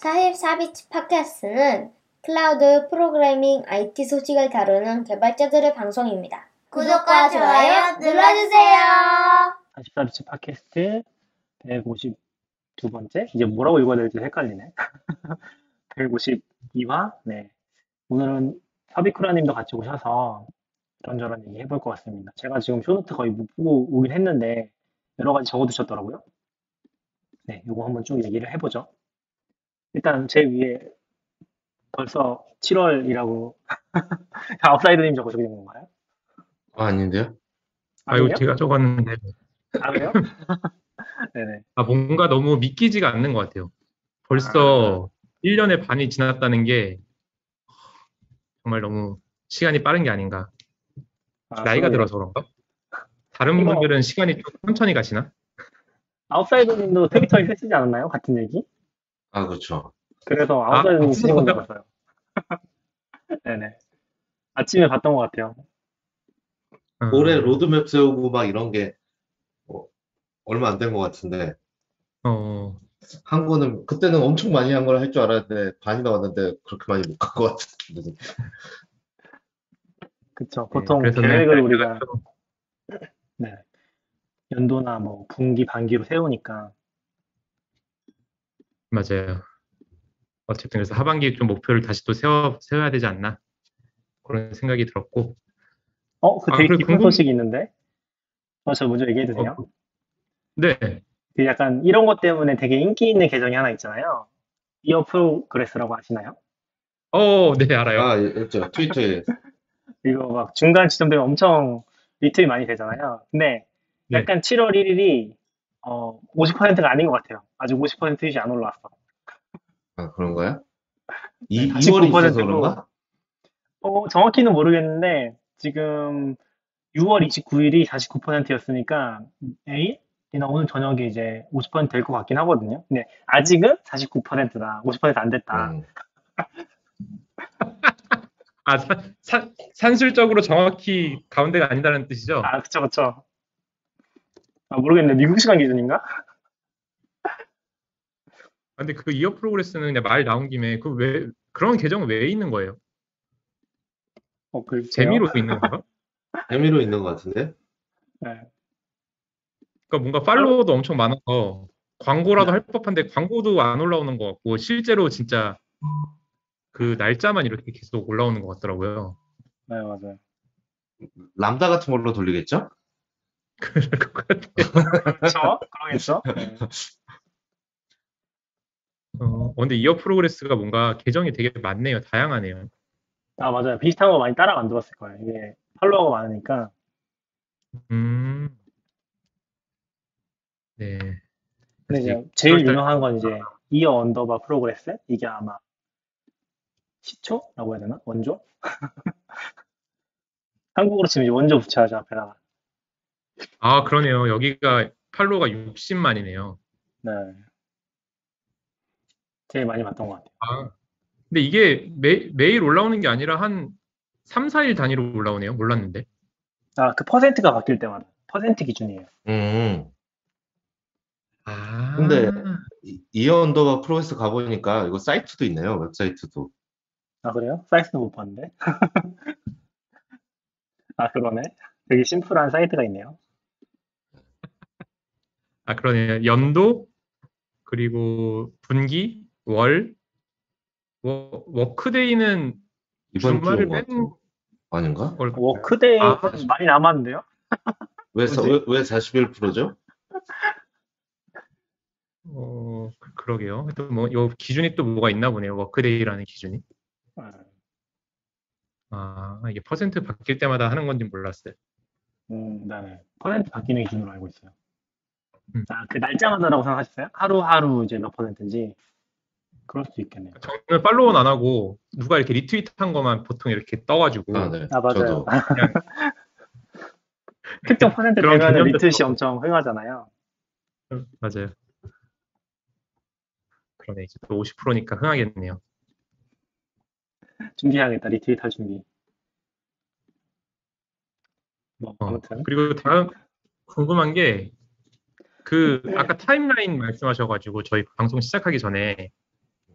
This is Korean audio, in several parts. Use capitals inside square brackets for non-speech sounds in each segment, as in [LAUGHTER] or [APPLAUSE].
44bits 팟캐스트는 클라우드 프로그래밍 IT 소식을 다루는 개발자들의 방송입니다. 구독과 좋아요 눌러주세요. 44bits 팟캐스트 152번째? 이제 뭐라고 읽어야 될지 헷갈리네. [LAUGHS] 152화? 네. 오늘은 subicura 님도 같이 오셔서 이런저런 얘기 해볼 것 같습니다. 제가 지금 show note 거의 못 보고 오긴 했는데 여러 가지 적어 두셨더라고요. 네, 이거 한번 쭉 얘기를 해보죠. 일단 제 위에 벌써 7월이라고 [LAUGHS] 아웃사이더님 적으시는 건가요? 아, 아닌데요? 아이고 아니에요? 제가 적었는데 아, 그래요? [LAUGHS] 네네. 아 뭔가 너무 믿기지가 않는 것 같아요. 벌써 1년의 반이 지났다는 게 정말 너무 시간이 빠른 게 아닌가. 아, 나이가 그러네요. 들어서 그런가? 다른 이거- 분들은 시간이 좀 천천히 가시나? 아웃사이더님도 트위터에 쓰시지 않았나요? 같은 얘기? 아, 그렇죠. 그래서 아, 쓰신 건줄 그래요? 알았어요. 네네. 아침에 봤던 것 같아요. 어, 올해 로드맵 세우고 막 이런 게 뭐, 얼마 안 된 것 같은데 어, 한 거는 그때는 엄청 많이 한 걸 할 줄 알았는데 반이 나 왔는데 그렇게 많이 못 간 것 같은데 [LAUGHS] 그쵸. 네, 보통 그래서 계획을 내가 우리가 좀- 네. 연도나 뭐 분기, 반기로 세우니까 맞아요. 어쨌든 그래서 하반기 좀 목표를 다시 또 세워 세워야 되지 않나 그런 생각이 들었고 어? 그 아, 되게 그리고 깊은 궁금- 소식이 있는데 어, 저 먼저 얘기해도 돼요? 어, 네, 그 약간 이런 것 때문에 되게 인기 있는 계정이 하나 있잖아요. Year Progress라고 아시나요? 어, 네 알아요. 아, 있죠. 트위터에 [LAUGHS] 이거 막 중간 지점 되면 엄청 리트윗 많이 되잖아요. 근데 네. 약간 7월 1일이 어, 50%가 아닌 것 같아요. 아직 50% 트윗이 안 올라왔어. 아, 그런 거야? 이, 네, 2월이 있어서 49% 로. 그런가? 어, 정확히는 모르겠는데 지금 6월 29일이 49%였으니까 내일이나 오늘 저녁에 이제 50%될 것 같긴 하거든요. 근데 아직은 49%다. 50%안 됐다. 음. [LAUGHS] 아, 산, 산, 산술적으로 정확히 가운데가 아니다는 뜻이죠? 아, 그쵸, 그쵸. 아, 모르겠네. 미국 시간 기준인가? 아, 근데 그 이어 프로그레스는 그냥 말 나온 김에 그 왜 그런 계정은 왜 있는 거예요? 어, 글쎄요. 재미로 있는 건가? [LAUGHS] 재미로 있는 것 같은데? 네. 그러니까 뭔가 팔로워도 엄청 많아서 광고라도 할 법한데 광고도 안 올라오는 것 같고 실제로 진짜 그 날짜만 이렇게 계속 올라오는 것 같더라고요. 네, 맞아요. 람다 같은 걸로 돌리겠죠? [LAUGHS] 그럴 것 같아요. [LAUGHS] 그쵸? 그러겠죠? 네. 어, 근데 이어 프로그레스가 뭔가 계정이 되게 많네요. 다양하네요. 아, 맞아요. 비슷한 거 많이 따라 만들었을 거예요. 이게 팔로워가 많으니까. 음. 네. 근데 이제 제일 때- 유명한 건 이제 year underbar progress? 이게 아마 시초라고 해야 되나? 원조? [LAUGHS] 한국으로 치면 이제 원조 붙여야죠, 앞에다가. 아, 그러네요. 여기가 팔로워가 60만이네요. 네. 제일 많이 봤던 것 같아요. 아, 근데 이게 매, 매일 올라오는 게 아니라 한 3, 4일 단위로 올라오네요. 몰랐는데. 아, 그 퍼센트가 바뀔 때마다. 퍼센트 기준이에요. 음. 아, 근데 이- year underbar progress 가보니까 이거 사이트도 있네요. 웹사이트도. 아, 그래요? 사이트는 못 봤는데. [LAUGHS] 아, 그러네. 되게 심플한 사이트가 있네요. 아, 그러네요. 연도, 그리고 분기, 월, 워, workday는 이번 주말을 뺀 아닌가? 걸. workday 아, 많이 남았는데요? 왜, 사- 왜, 왜 41%죠? [LAUGHS] 어, 그- 그러게요. 또 뭐, 요 기준이 또 뭐가 있나 보네요. workday라는 기준이. 아, 아, 이게 퍼센트 바뀔 때마다 하는 건지 몰랐어요. 음, 네. 퍼센트 바뀌는 기준으로 알고 있어요. 음. 아, 그 날짜마다라고 생각하셨어요? 하루하루 이제 몇 퍼센트인지? 그럴 수도 있겠네요. 저는 팔로우는 안 하고 누가 이렇게 리트윗한 것만 보통 이렇게 떠가지고 아, 네. 아, 맞아요. 저도. [LAUGHS] 특정 퍼센트 그런 되면 개념도 리트윗이 또- 엄청 흥하잖아요. 음, 맞아요. 그러네. 이제 또 50%니까 흥하겠네요. 준비해야겠다. 리트윗 할 준비. 뭐, 어, 아무튼. 그리고 다음 궁금한 게 그 아까 타임라인 말씀하셔가지고 저희 방송 시작하기 전에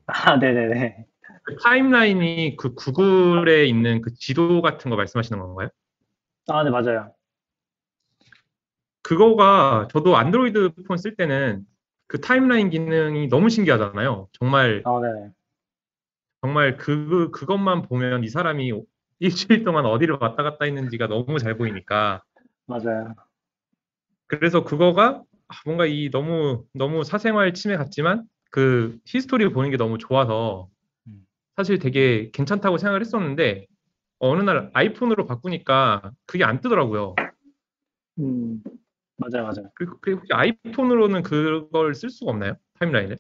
아, 네네네. 그 타임라인이 그 구글에 있는 그 지도 같은 거 말씀하시는 건가요? 아, 네, 맞아요. 그거가 저도 안드로이드 폰 쓸 때는 그 타임라인 기능이 너무 신기하잖아요. 정말 아, 네네. 정말 그 그것만 보면 이 사람이 일주일 동안 어디를 왔다 갔다 했는지가 너무 잘 보이니까 맞아요. 그래서 그거가 아, 뭔가 이 너무 너무 사생활 침해 같지만 그 히스토리를 보는 게 너무 좋아서 음. 사실 되게 괜찮다고 생각을 했었는데 어느 날 아이폰으로 바꾸니까 그게 안 뜨더라고요. 음, 맞아요, 맞아요. 그리고 그 혹시 아이폰으로는 그걸 쓸 수가 없나요? 타임라인을?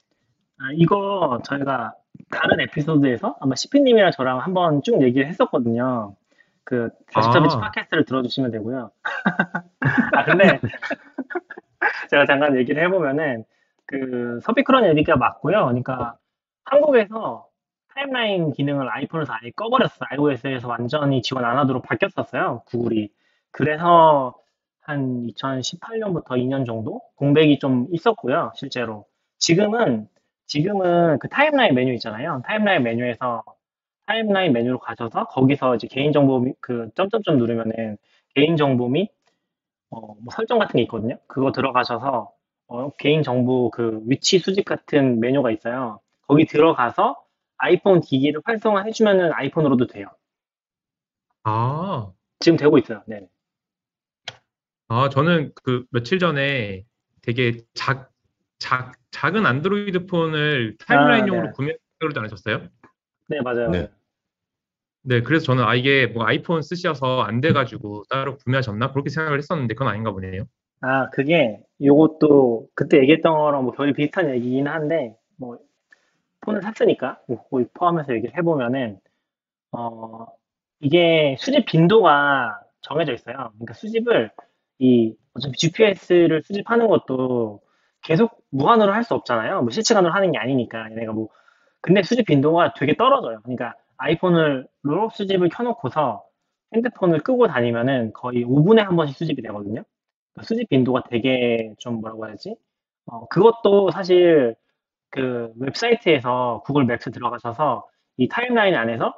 아, 이거 저희가 다른 에피소드에서 아마 시피님이랑 저랑 한번 쭉 얘기를 했었거든요. 그, 40터비치 아. 팟캐스트를 들어주시면 되고요. [LAUGHS] 아, 근데 [LAUGHS] 제가 잠깐 얘기를 해보면은 그 서비크론 얘기가 맞고요. 그러니까 한국에서 타임라인 기능을 아이폰에서 아예 꺼버렸어요. iOS에서 완전히 지원 안 하도록 바뀌었었어요. 구글이. 그래서 한 2018년부터 2년 정도 공백이 좀 있었고요. 실제로. 지금은 지금은 그 타임라인 메뉴 있잖아요. 타임라인 메뉴에서 타임라인 메뉴로 가셔서 거기서 이제 개인정보 미- 그 점점점 누르면은 개인정보 및 어, 뭐 설정 같은 게 있거든요. 그거 들어가셔서 어, 개인 정보 그 위치 수집 같은 메뉴가 있어요. 거기 들어가서 아이폰 기기를 활성화해 주면은 아이폰으로도 돼요. 아, 지금 되고 있어요. 네. 아, 저는 그 며칠 전에 되게 작, 작, 작은 안드로이드 폰을 타임라인용으로 네. 구매하려고 그러지 않으셨어요? 네, 맞아요. 네. 네, 그래서 저는 아, 이게 뭐 아이폰 쓰셔서 안 [LAUGHS] 돼가지고 따로 구매하셨나? 그렇게 생각을 했었는데 그건 아닌가 보네요. 아, 그게 요것도 그때 얘기했던 거랑 뭐 거의 비슷한 얘기긴 한데 뭐 폰을 샀으니까 뭐 거의 포함해서 얘기를 해보면은 어 이게 수집 빈도가 정해져 있어요. 그러니까 수집을 이 어차피 GPS를 수집하는 것도 계속 무한으로 할 수 없잖아요. 뭐 실시간으로 하는 게 아니니까 얘네가 뭐 근데 수집 빈도가 되게 떨어져요. 그러니까 아이폰을 롤업 수집을 켜놓고서 핸드폰을 끄고 다니면은 거의 5분에 한 번씩 수집이 되거든요. 수집 빈도가 되게 좀 뭐라고 해야지? 어, 그것도 사실 그 웹사이트에서 구글 맵스 들어가셔서 이 timeline 안에서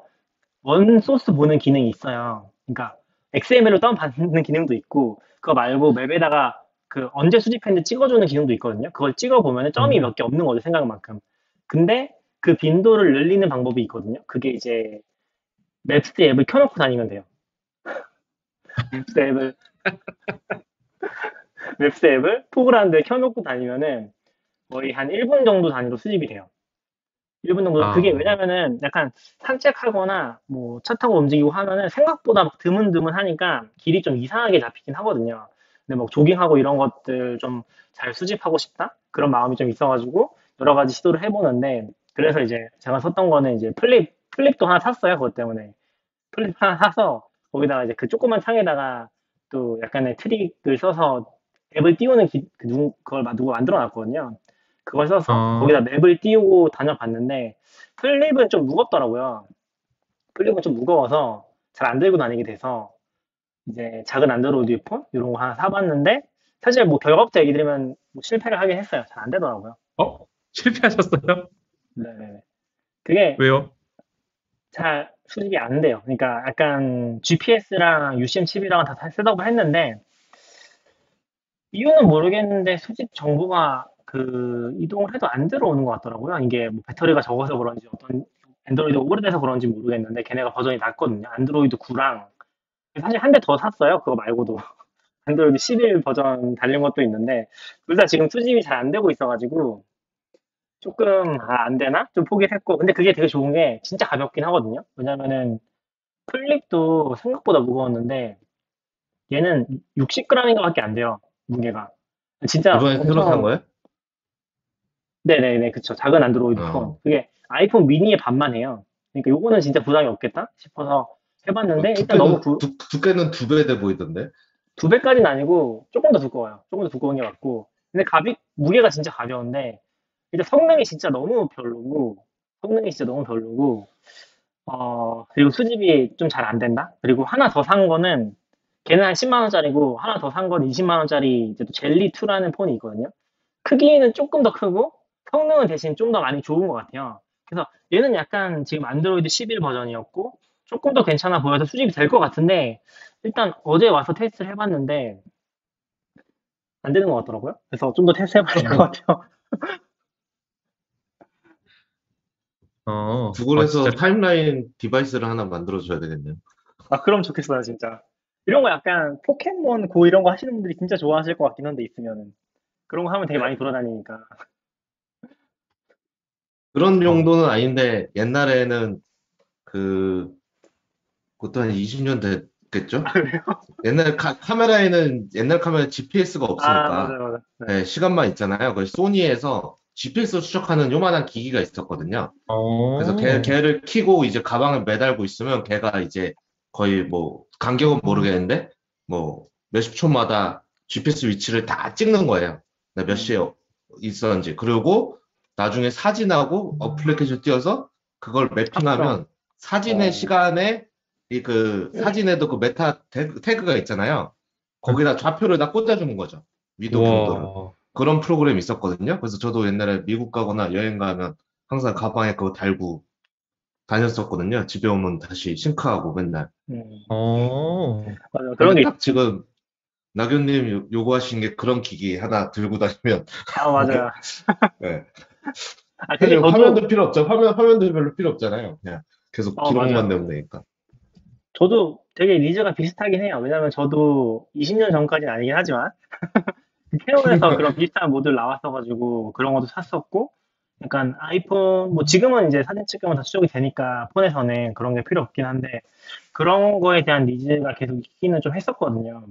원 소스 보는 기능이 있어요. 그러니까 XML로 다운받는 기능도 있고 그거 말고 map에다가 그 언제 수집했는지 찍어주는 기능도 있거든요. 그걸 찍어보면 점이 음. 몇개 없는 거죠, 생각만큼. 근데 그 빈도를 늘리는 방법이 있거든요. 그게 이제 Maps 앱을 켜놓고 다니면 돼요. [LAUGHS] Maps 앱을 [LAUGHS] Maps 앱을 foreground에 켜놓고 다니면은 거의 한 1분 정도 단위로 수집이 돼요. 1분 정도. 아. 그게 왜냐면은 약간 산책하거나 뭐 차 타고 움직이고 하면은 생각보다 막 드문드문 하니까 길이 좀 이상하게 잡히긴 하거든요. 근데 뭐 조깅하고 이런 것들 좀 잘 수집하고 싶다? 그런 마음이 좀 있어가지고 여러 가지 시도를 해보는데 그래서 이제 제가 샀던 거는 이제 플립, 플립도 하나 샀어요. 그것 때문에. 플립 하나 사서 거기다가 이제 그 조그만 창에다가 또 약간의 트릭을 써서 앱을 띄우는 기, 그 누, 그걸 마- 누가 만들어 놨거든요. 그걸 써서 어. 거기다 맵을 띄우고 다녀봤는데 플립은 좀 무겁더라고요. 플립은 좀 무거워서 잘 안 들고 다니게 돼서 이제 작은 안드로이드 폰 이런 거 하나 사봤는데 사실 뭐 결과부터 얘기 드리면 뭐 실패를 하긴 했어요. 잘 안 되더라고요. 어? 실패하셨어요? 네네네. 그게 왜요? 잘 수집이 안 돼요. 그러니까 약간 GPS랑 UCM 칩이랑 다 셋업을 했는데 이유는 모르겠는데 수집 정보가 그 이동을 해도 안 들어오는 것 같더라고요. 이게 뭐 배터리가 적어서 그런지 어떤 안드로이드가 오래돼서 그런지 모르겠는데 걔네가 버전이 낮거든요. 안드로이드 9랑 사실 한 대 더 샀어요. 그거 말고도 [LAUGHS] 안드로이드 11 버전 달린 것도 있는데 둘 다 지금 수집이 잘 안 되고 있어가지고 조금 아, 안 되나? 좀 포기를 했고 근데 그게 되게 좋은 게 진짜 가볍긴 하거든요. 왜냐면은 플립도 생각보다 무거웠는데 얘는 60g인가밖에 안 돼요. 무게가. 진짜 이번에 새로 산 거예요? 네네네, 그쵸. 작은 안드로이드 어. 폰. 그게 아이폰 미니의 반만 해요. 그러니까 요거는 진짜 부담이 없겠다 싶어서 해봤는데 일단 너무 구, 두, 두께는 두 배 돼 보이던데. 두 배까지는 아니고 조금 더 두꺼워요. 조금 더 두꺼운 게 맞고. 근데 가비, 무게가 진짜 가벼운데 일단 성능이 진짜 너무 별로고 성능이 진짜 너무 별로고 어 그리고 수집이 좀 잘 안 된다. 그리고 하나 더 산 거는 걔는 한 10만 원짜리고 하나 더 산 건 20만 원짜리 이제 또 젤리 2라는 폰이 있거든요. 크기는 조금 더 크고 성능은 대신 좀 더 많이 좋은 것 같아요. 그래서 얘는 약간 지금 안드로이드 11 버전이었고 조금 더 괜찮아 보여서 수집이 될 것 같은데 일단 어제 와서 테스트를 해봤는데 안 되는 것 같더라고요. 그래서 좀 더 테스트 해봐야 될 것 같아요. 어, 구글에서 어, 진짜 timeline device를 하나 만들어줘야 되겠네요. 아, 그럼 좋겠어요, 진짜. 이런 거 약간 포켓몬 고 이런 거 하시는 분들이 진짜 좋아하실 것 같긴 한데, 있으면은. 그런 거 하면 되게 많이 돌아다니니까. 그런 용도는 아닌데 옛날에는 그 그것도 한 20년 됐겠죠? 옛날 카, 카메라에는 옛날 카메라 GPS가 아, 없으니까 맞아요, 맞아요. 네. 네, 시간만 있잖아요. 그래서 소니에서 GPS 추적하는 요만한 기기가 있었거든요. 어, 그래서 걔, 걔를 키고 이제 가방을 매달고 있으면 걔가 이제 거의 뭐 간격은 모르겠는데 뭐 몇십 초마다 GPS 위치를 다 찍는 거예요. 나 몇 시에 있었는지. 그리고 나중에 사진하고 어플리케이션 띄워서 그걸 mapping하면 사진의 어. 시간에 이 그 사진에도 그 meta 태그, 태그가 있잖아요. 거기다 좌표를 다 꽂아주는 거죠. 위도. 우와. 그런 프로그램이 있었거든요. 그래서 저도 옛날에 미국 가거나 여행 가면 항상 가방에 그거 달고 다녔었거든요. 집에 오면 다시 싱크하고 맨날. 음, 어. 그런 게, 딱 지금 낙연님 요- 요구하신 게 그런 기기 하나 들고 다니면, 아, 맞아요. [LAUGHS] 네. 아, 근데 저도, 화면도 필요 없죠. 화면, 화면도 별로 필요 없잖아요. 그냥 계속 어, 기록만 맞아요. 내면 되니까. 저도 되게 니즈가 비슷하긴 해요. 왜냐면 저도 20년 전까지는 아니긴 하지만, [LAUGHS] [LAUGHS] 캐논에서 그런 비슷한 모듈 나왔어가지고, 그런 것도 샀었고, 약간 아이폰, 뭐 지금은 이제 사진 찍으면 다 추적이 되니까 폰에서는 그런 게 필요 없긴 한데, 그런 거에 대한 니즈가 계속 있기는 좀 했었거든요.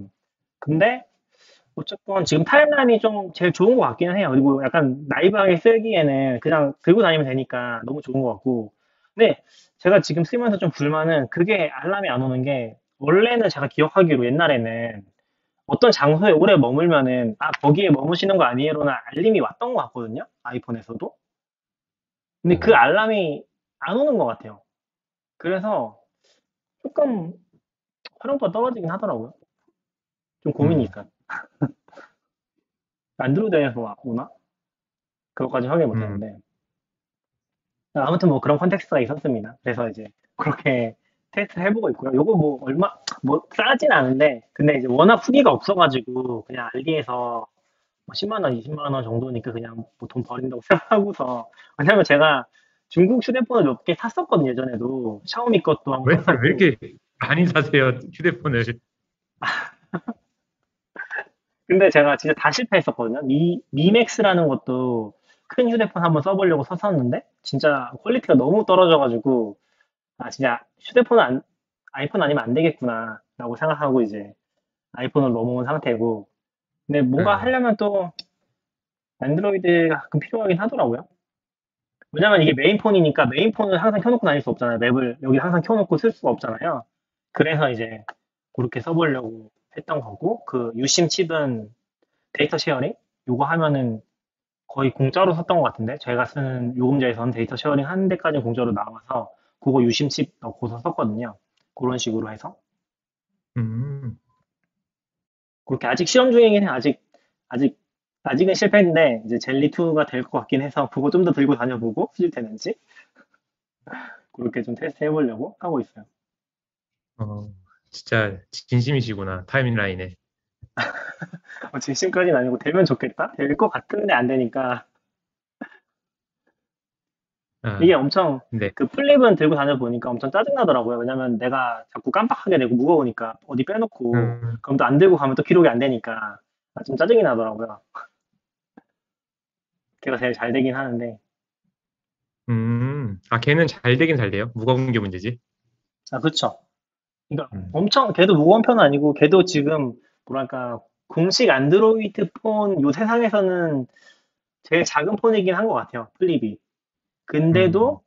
근데, 어쨌건 지금 타임라인이 좀 제일 좋은 것 같기는 해요. 그리고 약간 나이브하게 쓰기에는 그냥 들고 다니면 되니까 너무 좋은 것 같고. 근데 제가 지금 쓰면서 좀 불만은 그게 알람이 안 오는 게 원래는 제가 기억하기로 옛날에는 어떤 장소에 오래 머물면은 아 거기에 머무시는 거 아니에요나 알림이 왔던 것 같거든요 아이폰에서도 근데 그 알람이 안 오는 것 같아요. 그래서 조금 활용도가 떨어지긴 하더라고요. 좀 고민이 음. 있어요. [LAUGHS] 안드로이드에서 와- 오나? 그것까지 확인 못 음. 했는데. 아무튼 뭐 그런 context가 있었습니다. 그래서 이제 그렇게 테스트를 해보고 있고요. 요거 뭐 얼마 뭐 싸진 않은데 근데 이제 워낙 후기가 없어가지고 그냥 알리에서 뭐 10만 원, 20만 원 정도니까 그냥 뭐 돈 버린다고 생각하고서 왜냐면 제가 중국 휴대폰을 몇 개 샀었거든요 예전에도 샤오미 것도 한번 왜, 샀었고 왜 이렇게 많이 사세요, 휴대폰을? [LAUGHS] 근데 제가 진짜 다 실패했었거든요. 미, 미맥스라는 것도 큰 휴대폰 한번 써보려고 샀었는데, 진짜 퀄리티가 너무 떨어져가지고, 아, 진짜 휴대폰은 안, 아이폰 아니면 안 되겠구나, 라고 생각하고 이제 아이폰을 넘어온 상태고, 근데 뭔가 음. 하려면 또 안드로이드가 가끔 필요하긴 하더라고요. 왜냐면 이게 main폰이니까 main폰을 항상 켜놓고 다닐 수 없잖아요. map을 여기 항상 켜놓고 쓸 수가 없잖아요. 그래서 이제 그렇게 써보려고 했던 거고, 그 유심 칩은 data sharing? 요거 하면은 거의 공짜로 썼던 것 같은데, 제가 쓰는 요금제에서는 data sharing 하는 데까지 공짜로 나와서, 그거 유심 칩 넣고서 썼거든요. 그런 식으로 해서. 음, 그렇게 아직 시험 중이긴 해. 아직, 아직, 아직은 실패했는데, 이제 젤리 2가 될 것 같긴 해서, 그거 좀 더 들고 다녀보고, 수집되는지. [LAUGHS] 그렇게 좀 테스트 해보려고 하고 있어요. 어, 진짜 진심이시구나, 타임라인에. [LAUGHS] 어, 진심까지는 아니고, 되면 좋겠다? 될 것 같은데 안 되니까. 아, 이게 엄청 네. 그 플립은 들고 다녀보니까 엄청 짜증나더라고요. 왜냐면 내가 자꾸 깜빡하게 되고 무거우니까 어디 빼놓고 음, 그럼 또 안 들고 가면 또 기록이 안 되니까 아, 좀 짜증이 나더라고요. [LAUGHS] 걔가 제일 잘 되긴 하는데 음, 아, 걔는 잘 되긴 잘 돼요. 무거운 게 문제지. 아 그쵸. 그러니까 음. 엄청 걔도 무거운 편은 아니고 걔도 지금 뭐랄까 공식 안드로이드 폰 요 세상에서는 제일 작은 폰이긴 한 것 같아요. 플립이. 근데도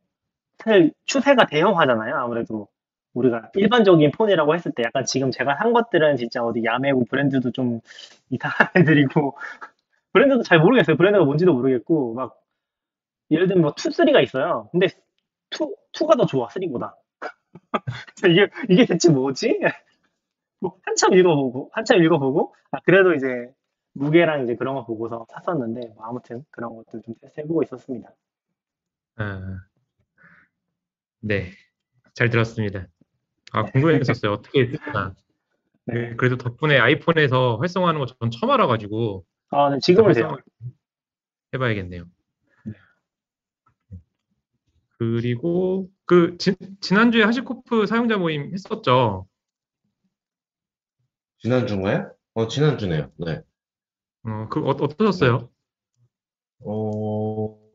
사실 추세가 대형화잖아요. 아무래도 우리가 일반적인 폰이라고 했을 때 약간 지금 제가 산 것들은 진짜 어디 야매고 브랜드도 좀 이상한 애들이고 [LAUGHS] 브랜드도 잘 모르겠어요. 브랜드가 뭔지도 모르겠고 막 예를 들면 뭐 2, 3가 있어요. 근데 2, 2가 더 좋아. 3보다. [LAUGHS] 이게 이게 대체 뭐지? [LAUGHS] 뭐 한참 읽어보고 한참 읽어보고 아 그래도 이제 무게랑 이제 그런 거 보고서 샀었는데 뭐 아무튼 그런 것들 좀 테스트 해보고 있었습니다. 아, 네, 잘 들었습니다. 아, 궁금했었어요. 어떻게 했을까. 네, 그래도 덕분에 아이폰에서 활성화하는 거 전 처음 알아가지고 아, 네, 지금은 돼요. 활성화 해봐야겠네요. 네. 그리고 그 지, 지난주에 하시코프 사용자 모임 했었죠. 지난주인가요? 어, 지난주네요. 네. 어, 그 어, 어떠셨어요? 어,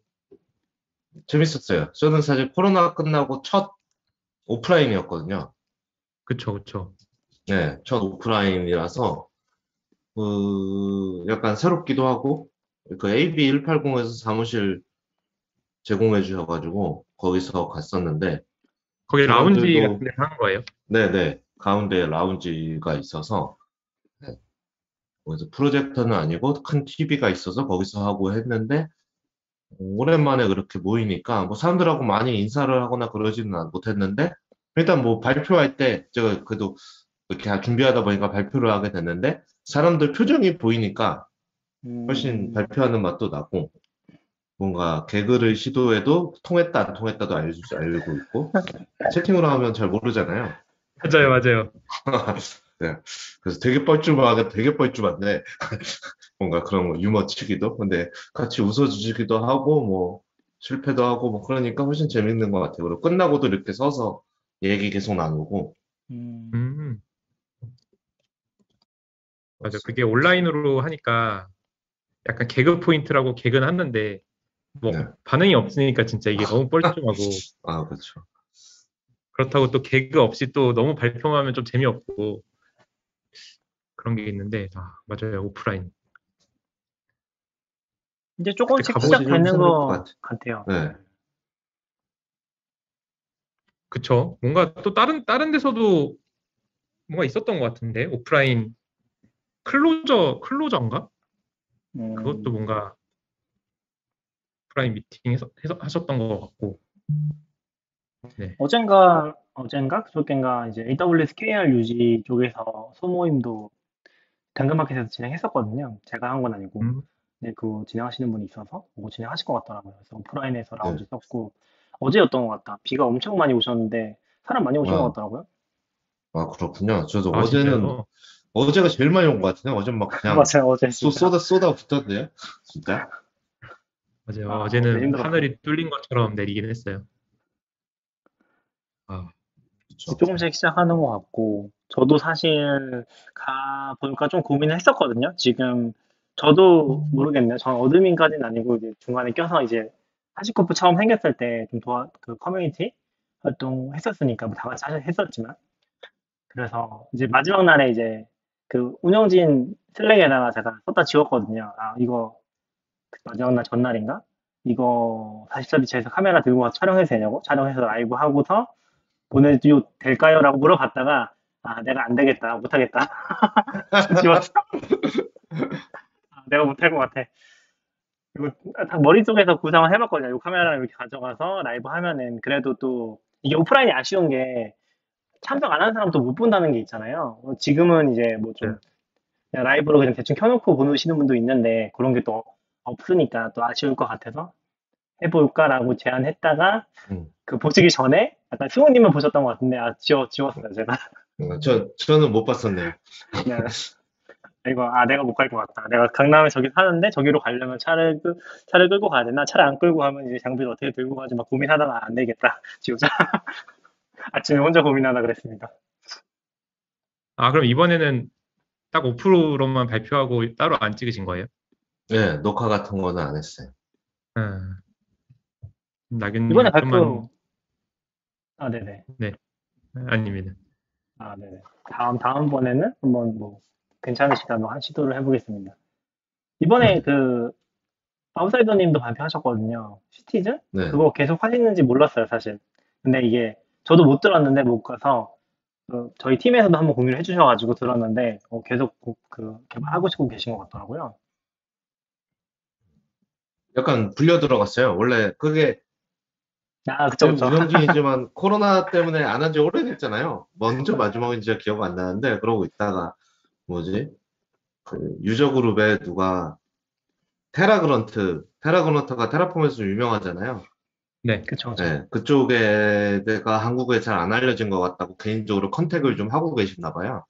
재밌었어요. 저는 사실 코로나 끝나고 첫 오프라인이었거든요. 그쵸, 그쵸. 네, 첫 오프라인이라서, 그, 약간 새롭기도 하고, 그 AB180에서 사무실 제공해 주셔가지고, 거기서 갔었는데, 거기 라운지 같은 데서 하는 거예요? 네네, 가운데 라운지가 있어서, 네. 거기서 프로젝터는 아니고 큰 TV가 있어서 거기서 하고 했는데, 오랜만에 그렇게 모이니까, 뭐 사람들하고 많이 인사를 하거나 그러지는 않- 못했는데, 일단 뭐 발표할 때, 제가 그래도 이렇게 준비하다 보니까 발표를 하게 됐는데, 사람들 표정이 보이니까 훨씬 음, 발표하는 맛도 나고, 뭔가 개그를 시도해도 통했다, 안 통했다도 알, 알고 있고, [LAUGHS] 채팅으로 하면 잘 모르잖아요. 맞아요, 맞아요. [LAUGHS] 네. 그래서 되게 뻘쭘하게, 되게 뻘쭘한데, [LAUGHS] 뭔가 그런 거 유머 치기도, 근데 같이 웃어주기도 하고, 뭐, 실패도 하고, 뭐, 그러니까 훨씬 재밌는 것 같아요. 그리고 끝나고도 이렇게 서서 얘기 계속 나누고, 음, 음, 맞아. 그게 온라인으로 하니까 약간 개그 포인트라고 개그는 하는데 뭐 네. 반응이 없으니까 진짜 이게 너무 뻘쭘하고 [LAUGHS] 아, 그렇죠. 그렇다고 또 개그 없이 또 너무 발표만 하면 좀 재미없고 그런 게 있는데 아, 맞아요. 오프라인. 이제 조금씩. 시작되는 것것 같아. 같아요. 네. 그쵸. 뭔가 또 다른 다른 데서도 뭔가 있었던 것 같은데 오프라인 클로저 클로저인가? 음, 그것도 뭔가 오프라인 미팅 해서, 해서 하셨던 것 같고 네. 어젠가, 어젠가, 그저께인가 이제 AWS KR 유지 쪽에서 소모임도 당근마켓에서 진행했었거든요. 제가 한 건 아니고. 음, 네, 그 진행하시는 분이 있어서 그거 진행하실 것 같더라고요. 그래서 오프라인에서 네. 라운지 썼고 어제였던 것 같다. 비가 엄청 많이 오셨는데 사람 많이 오신 와. 것 같더라고요. 아, 그렇군요. 저도 아, 어제는, 진짜요? 어제가 제일 많이 온 것 같은데, 어제 막 그냥 [LAUGHS] 맞아요, 어제 쏟, 진짜. 쏟아, 쏟아 부었네요. 진짜. 맞아요. 아, 어제는 어제 힘들었어요. 하늘이 뚫린 것처럼 내리긴 했어요. 아. 조금씩 시작하는 것 같고 저도 사실 가 보니까 좀 고민을 했었거든요. 지금 저도 모르겠네요. 전 admin까지는 아니고 이제 중간에 껴서 이제 하시코프 처음 생겼을 때 좀 도와 그 커뮤니티 활동 했었으니까 뭐 다 같이 하- 했었지만 그래서 이제 마지막 날에 이제 그 운영진 슬랙에다가 제가 썼다 지웠거든요. 아 이거 그 마지막 날 전날인가? 이거 44비치에서 카메라 들고 가서 촬영해도 되냐고? 촬영해서 라이브 하고서 보내도 될까요? 라고 물어봤다가 아 내가 안 되겠다. 못하겠다. [LAUGHS] 지웠어 아, 내가 못할 것 같아. 이거 다 머릿속에서 구상을 해봤거든요. 이 카메라를 이렇게 가져가서 라이브 하면은 그래도 또 이게 오프라인이 아쉬운 게 참석 안 하는 사람도 못 본다는 게 있잖아요. 어, 지금은 이제 뭐좀 네. 라이브로 그냥 대충 켜놓고 보시는 분도 있는데 그런 게 또 없으니까 또 아쉬울 것 같아서 해볼까라고 제안했다가 음. 그 보시기 전에 약간 승우님은 보셨던 것 같은데 아 지워 지웠어요 제가. 어, 저, 저는 못 봤었네요. 그냥 [LAUGHS] 이거 아 내가 못 갈 것 같다 내가 강남에 저기 사는데 저기로 가려면 차를 끌 차를 끌고 가야 되나 차를 안 끌고 가면 이제 장비를 어떻게 들고 가지 막 고민하다가 안 되겠다 [LAUGHS] 지우자 [LAUGHS] 아침에 혼자 고민하다 그랬습니다 아, 그럼 이번에는 딱 5%로만 발표하고 따로 안 찍으신 거예요? 네, 녹화 같은 거는 안 했어요. 음. 낙연님 이번에 좀만 발표 아 네네 아닙니다. 아 네네 다음 다음번에는 한번 뭐 괜찮으시다면 한 시도를 해보겠습니다 이번에 그 아웃사이더님도 발표하셨거든요 시티즌 네. 그거 계속 하시는지 몰랐어요, 사실. 근데 이게 저도 못 들었는데 못 가서 그 저희 팀에서도 한번 공유를 해주셔가지고 들었는데 어, 계속 그- 그 개발하고 싶고 계신 것 같더라고요. 약간 불려 들어갔어요. 원래 그게 아, 그쵸, 그쵸. 운영진이지만 코로나 때문에 안 한 지 오래됐잖아요. 먼저 마지막인지 잘 기억 안 나는데 그러고 있다가 뭐지? 그 유저 그룹에 누가 테라그런트, 테라그런트가 테라폼에서 유명하잖아요. 네. 그쵸. 네, 그쪽에 내가 한국에 잘 안 알려진 것 같다고 개인적으로 컨택을 좀 하고 계셨나 봐요.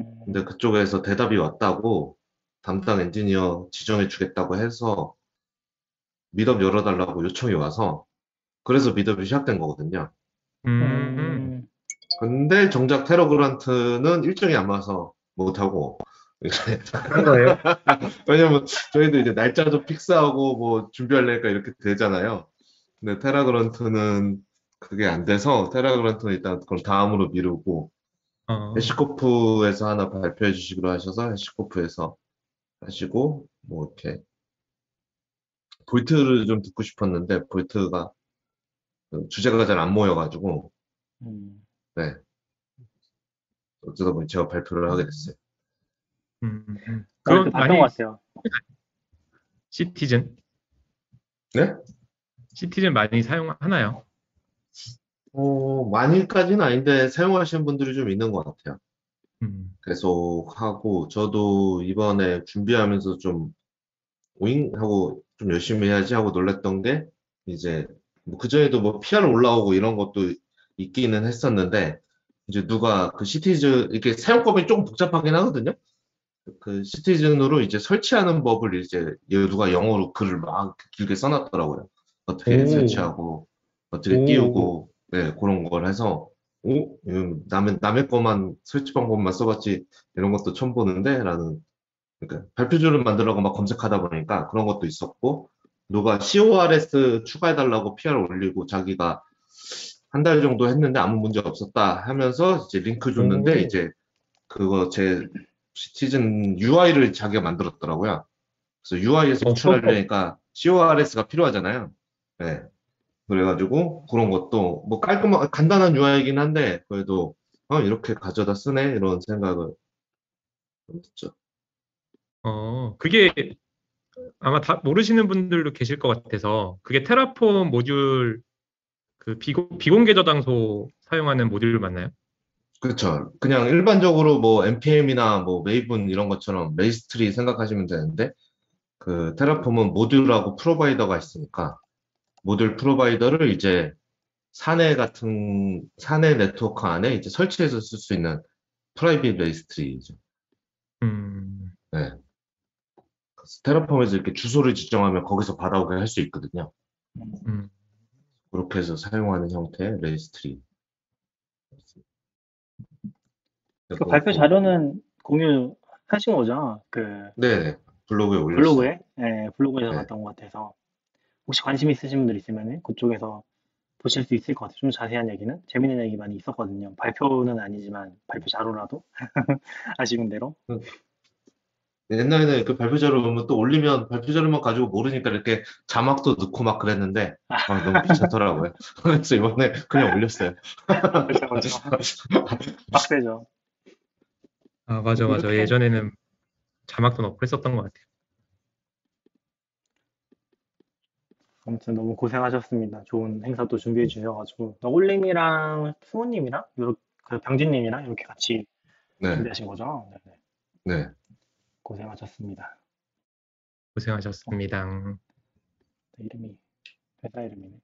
음, 근데 그쪽에서 대답이 왔다고 담당 엔지니어 지정해 주겠다고 해서 미덥 열어달라고 요청이 와서 그래서 미덥이 시작된 거거든요. 음, 음, 근데 정작 테러 그란트는 일정이 안 맞아서 못하고 그런 거예요? [LAUGHS] 왜냐면 저희도 이제 날짜도 픽스하고 뭐 준비하려니까 이렇게 되잖아요. 근데 테라 그란트는 그게 안 돼서 테라 그란트는 일단 그걸 다음으로 미루고 어, 해시코프에서 하나 발표해 주시기로 하셔서 해시코프에서 하시고 뭐 이렇게 볼트를 좀 듣고 싶었는데 볼트가 그 주제가 잘 안 모여가지고 음. 네 어쩌다 보니 제가 발표를 하게 됐어요. 음, 음. 그건 봤던 많이 것 같아요. 시티즌, 네? 시티즌 많이 사용하나요? 어, 많이까지는 아닌데 사용하시는 분들이 좀 있는 것 같아요. 음, 계속 하고 저도 이번에 준비하면서 좀 오잉 하고 좀 열심히 해야지 하고 놀랬던 게 이제 뭐 그전에도 뭐 PR 올라오고 이런 것도 있기는 했었는데 이제 누가 그 시티즌 이렇게 사용법이 조금 복잡하긴 하거든요. 그 시티즌으로 이제 설치하는 법을 이제 누가 영어로 글을 막 길게 써놨더라고요. 어떻게 오. 설치하고 어떻게 오. 띄우고 네 그런 걸 해서 오 이건 남의 남의 것만 설치 방법만 써봤지 이런 것도 처음 보는데라는 그러니까 발표줄을 만들라고 막 검색하다 보니까 그런 것도 있었고 누가 CORS 추가해달라고 PR 올리고 자기가 한 달 정도 했는데 아무 문제 없었다 하면서 이제 링크 줬는데 오. 이제 그거 제 시티즌 UI를 자기가 만들었더라고요. 그래서 UI에서 어, 구출하려니까 CORS가 필요하잖아요. 네. 그래가지고 그런 것도 뭐 깔끔한 간단한 UI이긴 한데 그래도 어 이렇게 가져다 쓰네 이런 생각을 했죠. 어, 그게 아마 다 모르시는 분들도 계실 것 같아서 그게 테라폼 모듈 그 비공, 비공개 저장소 사용하는 모듈 맞나요? 그렇죠. 그냥 일반적으로 뭐 npm이나 뭐 메이븐 이런 것처럼 registry 생각하시면 되는데 그 테라폼은 모듈하고 provider가 있으니까 모듈 provider를 이제 사내 같은 사내 네트워크 안에 이제 설치해서 쓸 수 있는 private registry죠. 음, 네. 그래서 테라폼에서 이렇게 주소를 지정하면 거기서 받아오게 할 수 있거든요. 음. 그렇게 해서 사용하는 형태의 registry. 그 발표 자료는 공유하신 거죠? 그 네, 블로그에 올렸어요. 블로그에? 네, 블로그에서 네. 봤던 것 같아서 혹시 관심 있으신 분들 있으면 그쪽에서 보실 수 있을 것 같아요. 좀 자세한 얘기는 재밌는 얘기 많이 있었거든요. 발표는 아니지만 발표 자료라도 [LAUGHS] 아쉬운 대로. 옛날에는 그 발표 자료 보면 또 올리면 발표 자료만 가지고 모르니까 이렇게 자막도 넣고 막 그랬는데 아, 너무 귀찮더라고요. [LAUGHS] 그래서 이번에 그냥 올렸어요. 그렇죠, 그렇죠. 빡세죠. 아, 맞아, 맞아. 예전에는 자막도 넣고 했었던 것 같아요. 아무튼 너무 고생하셨습니다. 좋은 행사 또 준비해 주셔가지고 너굴님이랑 승우님이랑 요렇게 그 병진님이랑 이렇게 같이 네, 준비하신 거죠? 네네. 네. 고생하셨습니다. 고생하셨습니다. 네, 이름이 회사 이름이네.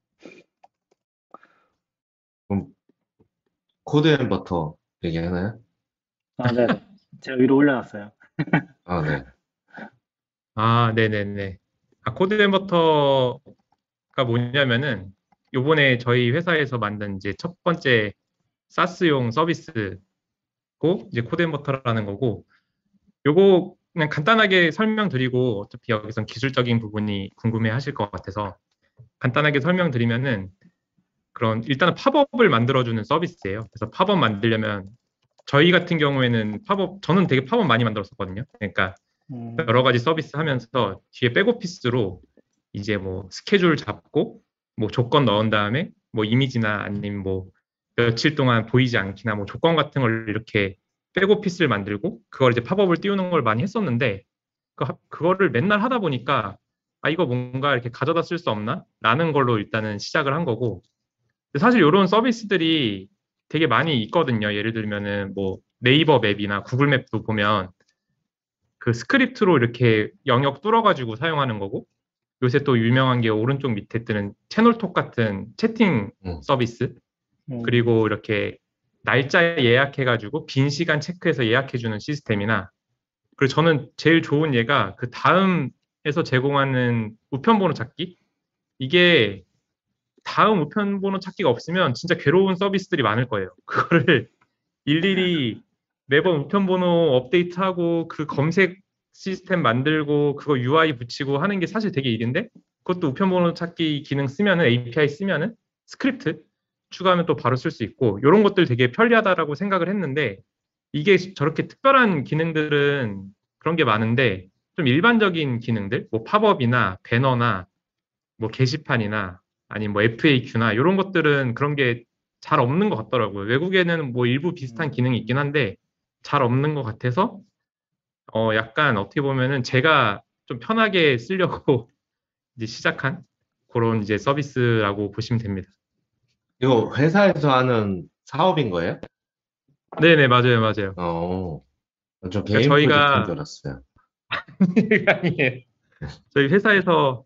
코드 앤 버터 얘기하나요? 아, 네. 제가 위로 올려놨어요. 아, 네. 아, 네네네. 아, 코드 앤 버터가 뭐냐면은 요번에 저희 회사에서 만든 이제 첫 번째 SaaS용 서비스고 이제 코드 앤 버터라는 거고 요거 그냥 간단하게 설명드리고 어차피 여기선 기술적인 부분이 궁금해 하실 것 같아서 간단하게 설명드리면은 그런 일단은 팝업을 만들어주는 서비스예요. 그래서 팝업 만들려면 저희 같은 경우에는 팝업 저는 되게 팝업 많이 만들었었거든요. 그러니까 음, 여러 가지 서비스 하면서 뒤에 back office로 이제 뭐 스케줄 잡고 뭐 조건 넣은 다음에 뭐 이미지나 아니면 뭐 며칠 동안 보이지 않기나 뭐 조건 같은 걸 이렇게 back office를 만들고 그걸 이제 팝업을 띄우는 걸 많이 했었는데 그, 그거를 맨날 하다 보니까 아 이거 뭔가 이렇게 가져다 쓸 수 없나? 라는 걸로 일단은 시작을 한 거고 근데 사실 이런 서비스들이 되게 많이 있거든요. 예를 들면은 뭐 네이버 맵이나 구글 맵도 보면 그 스크립트로 이렇게 영역 뚫어가지고 사용하는 거고 요새 또 유명한 게 오른쪽 밑에 뜨는 채널톡 같은 채팅 음. 서비스 음, 그리고 이렇게 날짜 예약해가지고 빈 시간 체크해서 예약해주는 시스템이나 그리고 저는 제일 좋은 예가 그 다음에서 제공하는 우편번호 찾기 이게 다음 우편번호 찾기가 없으면 진짜 괴로운 서비스들이 많을 거예요. [LAUGHS] 그거를 일일이 매번 우편번호 업데이트하고 그 검색 시스템 만들고 그거 UI 붙이고 하는 게 사실 되게 일인데 그것도 우편번호 찾기 기능 쓰면은 API 쓰면은 스크립트 추가하면 또 바로 쓸 수 있고 이런 것들 되게 편리하다라고 생각을 했는데 이게 저렇게 특별한 기능들은 그런 게 많은데 좀 일반적인 기능들 뭐 팝업이나 배너나 뭐 게시판이나 아니면 뭐 FAQ나 이런 것들은 그런 게 잘 없는 것 같더라고요. 외국에는 뭐 일부 비슷한 기능이 있긴 한데 잘 없는 것 같아서 어 약간 어떻게 보면은 제가 좀 편하게 쓰려고 [LAUGHS] 이제 시작한 그런 이제 서비스라고 보시면 됩니다. 이거 회사에서 하는 사업인 거예요? 네네 맞아요 맞아요. 어, 저 그러니까 개인 저희가- 프로젝트인 줄 알았어요. [LAUGHS] 아니에요. 저희 회사에서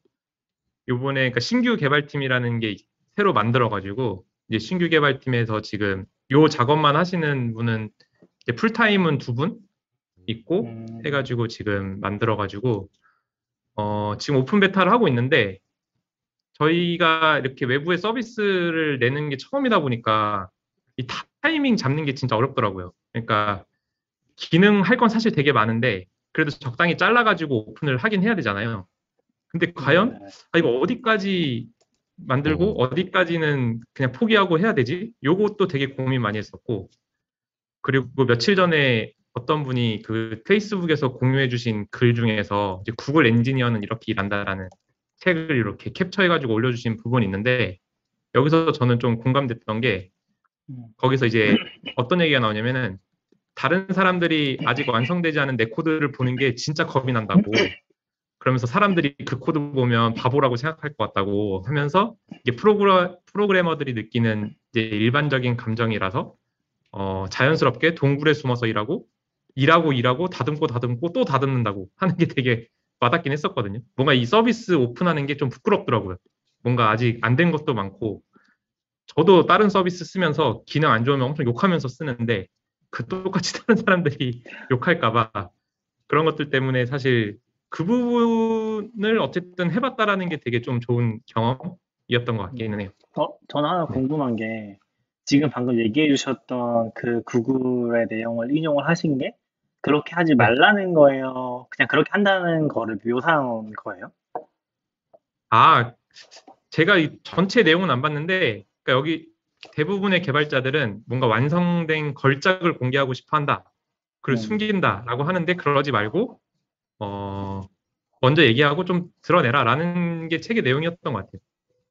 요번에 그러니까 신규 개발팀이라는 게 새로 만들어가지고 이제 신규 개발팀에서 지금 요 작업만 하시는 분은 이제 풀타임은 두 분 있고 음, 해가지고 지금 만들어가지고 어 지금 오픈 베타를 하고 있는데 저희가 이렇게 외부에 서비스를 내는 게 처음이다 보니까 이 타이밍 잡는 게 진짜 어렵더라고요. 그러니까 기능 할 건 사실 되게 많은데 그래도 적당히 잘라가지고 오픈을 하긴 해야 되잖아요. 근데 과연 네. 아, 이거 어디까지 만들고 음. 어디까지는 그냥 포기하고 해야 되지? 요것도 되게 고민 많이 했었고 그리고 며칠 전에 어떤 분이 그 페이스북에서 공유해 주신 글 중에서 이제 구글 엔지니어는 이렇게 일한다라는 책을 이렇게 캡처해가지고 올려주신 부분이 있는데 여기서 저는 좀 공감됐던 게 음. 거기서 이제 어떤 얘기가 나오냐면은 다른 사람들이 아직 완성되지 않은 내 코드를 보는 게 진짜 겁이 난다고 그러면서 사람들이 그 코드 보면 바보라고 생각할 것 같다고 하면서 이게 프로그라, 프로그래머들이 느끼는 이제 일반적인 감정이라서 어, 자연스럽게 동굴에 숨어서 일하고 일하고 일하고 다듬고 다듬고 또 다듬는다고 하는 게 되게 와닿긴 했었거든요. 뭔가 이 서비스 오픈하는 게 좀 부끄럽더라고요. 뭔가 아직 안 된 것도 많고 저도 다른 서비스 쓰면서 기능 안 좋으면 엄청 욕하면서 쓰는데 그 똑같이 [LAUGHS] 다른 사람들이 욕할까봐 그런 것들 때문에 사실 그 부분을 어쨌든 해봤다라는 게 되게 좀 좋은 경험이었던 것 같기는 해요. 어, 저는 하나 궁금한 게 지금 방금 얘기해 주셨던 그 구글의 내용을 인용을 하신 게 그렇게 하지 말라는 거예요? 그냥 그렇게 한다는 거를 묘사한 거예요? 아, 제가 이 전체 내용은 안 봤는데, 그러니까 여기 대부분의 개발자들은 뭔가 완성된 걸작을 공개하고 싶어 한다. 그걸 음. 숨긴다 라고 하는데 그러지 말고, 어, 먼저 얘기하고 좀 드러내라 라는 게 책의 내용이었던 것 같아요.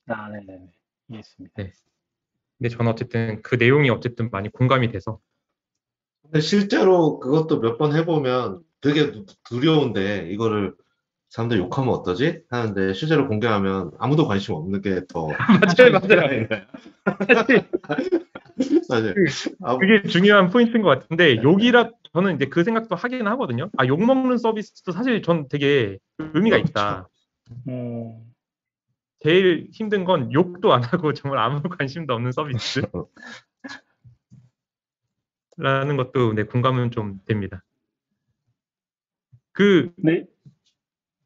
아, 네네네. 이해했습니다. 근데 저는 어쨌든 그 내용이 어쨌든 많이 공감이 돼서. 근데 실제로 그것도 몇 번 해보면 되게 두- 두려운데 이거를 사람들 욕하면 어떠지? 하는데 실제로 공개하면 아무도 관심 없는 게 더 [LAUGHS] 맞아요, 맞아요. [LAUGHS] 사실 사실 아, 그게 중요한 포인트인 것 같은데 욕이라 저는 이제 그 생각도 하긴 하거든요. 아, 욕 먹는 서비스도 사실 전 되게 의미가 있다. 음, 제일 힘든 건 욕도 안 하고 정말 아무 관심도 없는 서비스. [LAUGHS] 라는 것도 네, 공감은 좀 됩니다. 그, 네,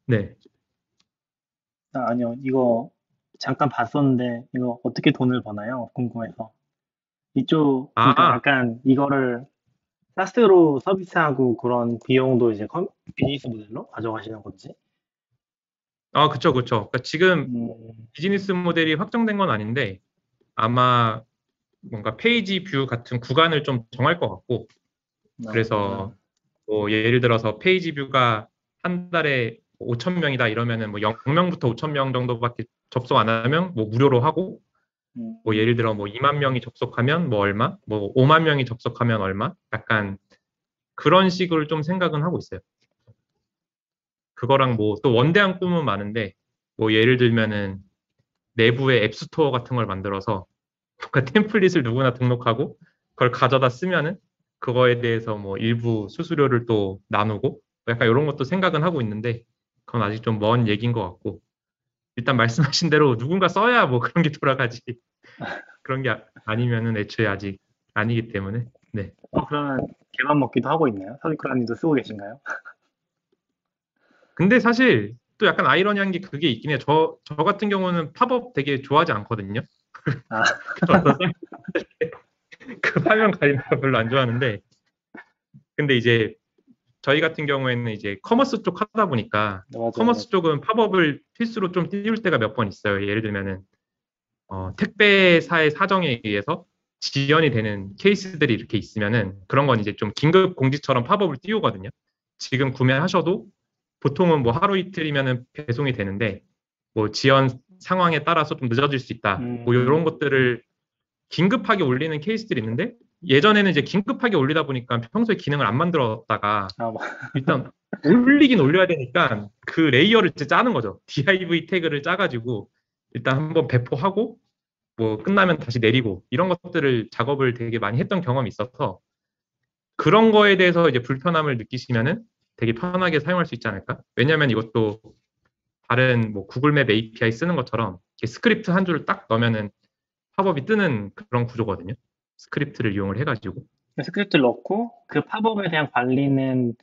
네. 아, 아니요. 이거 잠깐 봤었는데 이거 어떻게 돈을 버나요? 궁금해서. 이쪽 그러니까 아. 약간 이거를 사스로 서비스하고 그런 비용도 이제 컴- 비즈니스 모델로 가져가시는 건지. 아, 그쵸, 그쵸. 그러니까 지금 음, 비즈니스 모델이 확정된 건 아닌데 아마 뭔가 page view 같은 구간을 좀 정할 것 같고 그래서 뭐 예를 들어서 page view가 한 달에 5천 명이다 이러면은 뭐 0명부터 5천 명 정도밖에 접속 안 하면 뭐 무료로 하고 음, 뭐 예를 들어 뭐 2만 명이 접속하면 뭐 얼마, 뭐 5만 명이 접속하면 얼마, 약간 그런 식으로 좀 생각은 하고 있어요. 그거랑 뭐 또 원대한 꿈은 많은데 뭐 예를 들면은 내부에 앱스토어 같은 걸 만들어서 뭔가 [LAUGHS] 템플릿을 누구나 등록하고 그걸 가져다 쓰면은 그거에 대해서 뭐 일부 수수료를 또 나누고 약간 이런 것도 생각은 하고 있는데 그건 아직 좀 먼 얘기인 것 같고 일단 말씀하신 대로 누군가 써야 뭐 그런 게 돌아가지. [LAUGHS] 그런 게 아- 아니면은 애초에 아직 아니기 때문에. 네. 어, 그러면 개밥 먹기도 하고 있나요? 서비크라님도 쓰고 계신가요? 근데 사실 또 약간 아이러니한 게 그게 있긴 해요. 저, 저 같은 경우는 팝업 되게 좋아하지 않거든요. 아. [LAUGHS] 그 화면 가리는 거 별로 안 좋아하는데 근데 이제 저희 같은 경우에는 이제 commerce 쪽 하다 보니까 네, 맞아요. commerce 쪽은 팝업을 필수로 좀 띄울 때가 몇 번 있어요. 예를 들면은 어, 택배사의 사정에 의해서 지연이 되는 케이스들이 이렇게 있으면은 그런 건 이제 좀 긴급 공지처럼 팝업을 띄우거든요. 지금 구매하셔도 보통은 뭐 하루 이틀이면은 배송이 되는데 뭐 지연 상황에 따라서 좀 늦어질 수 있다. 뭐 음. 이런 것들을 긴급하게 올리는 케이스들이 있는데 예전에는 이제 긴급하게 올리다 보니까 평소에 기능을 안 만들었다가 아, 뭐, [LAUGHS] 일단 올리긴 올려야 되니까 그 layer를 이제 짜는 거죠. div 태그를 짜가지고 일단 한번 배포하고 뭐 끝나면 다시 내리고 이런 것들을 작업을 되게 많이 했던 경험이 있어서 그런 거에 대해서 이제 불편함을 느끼시면은 되게 편하게 사용할 수 있지 않을까? 왜냐면 이것도 다른 뭐 구글맵 API 쓰는 것처럼 스크립트 한 줄을 딱 넣으면은 팝업이 뜨는 그런 구조거든요. 스크립트를 이용을 해가지고. 스크립트를 넣고 그 팝업에 대한 관리는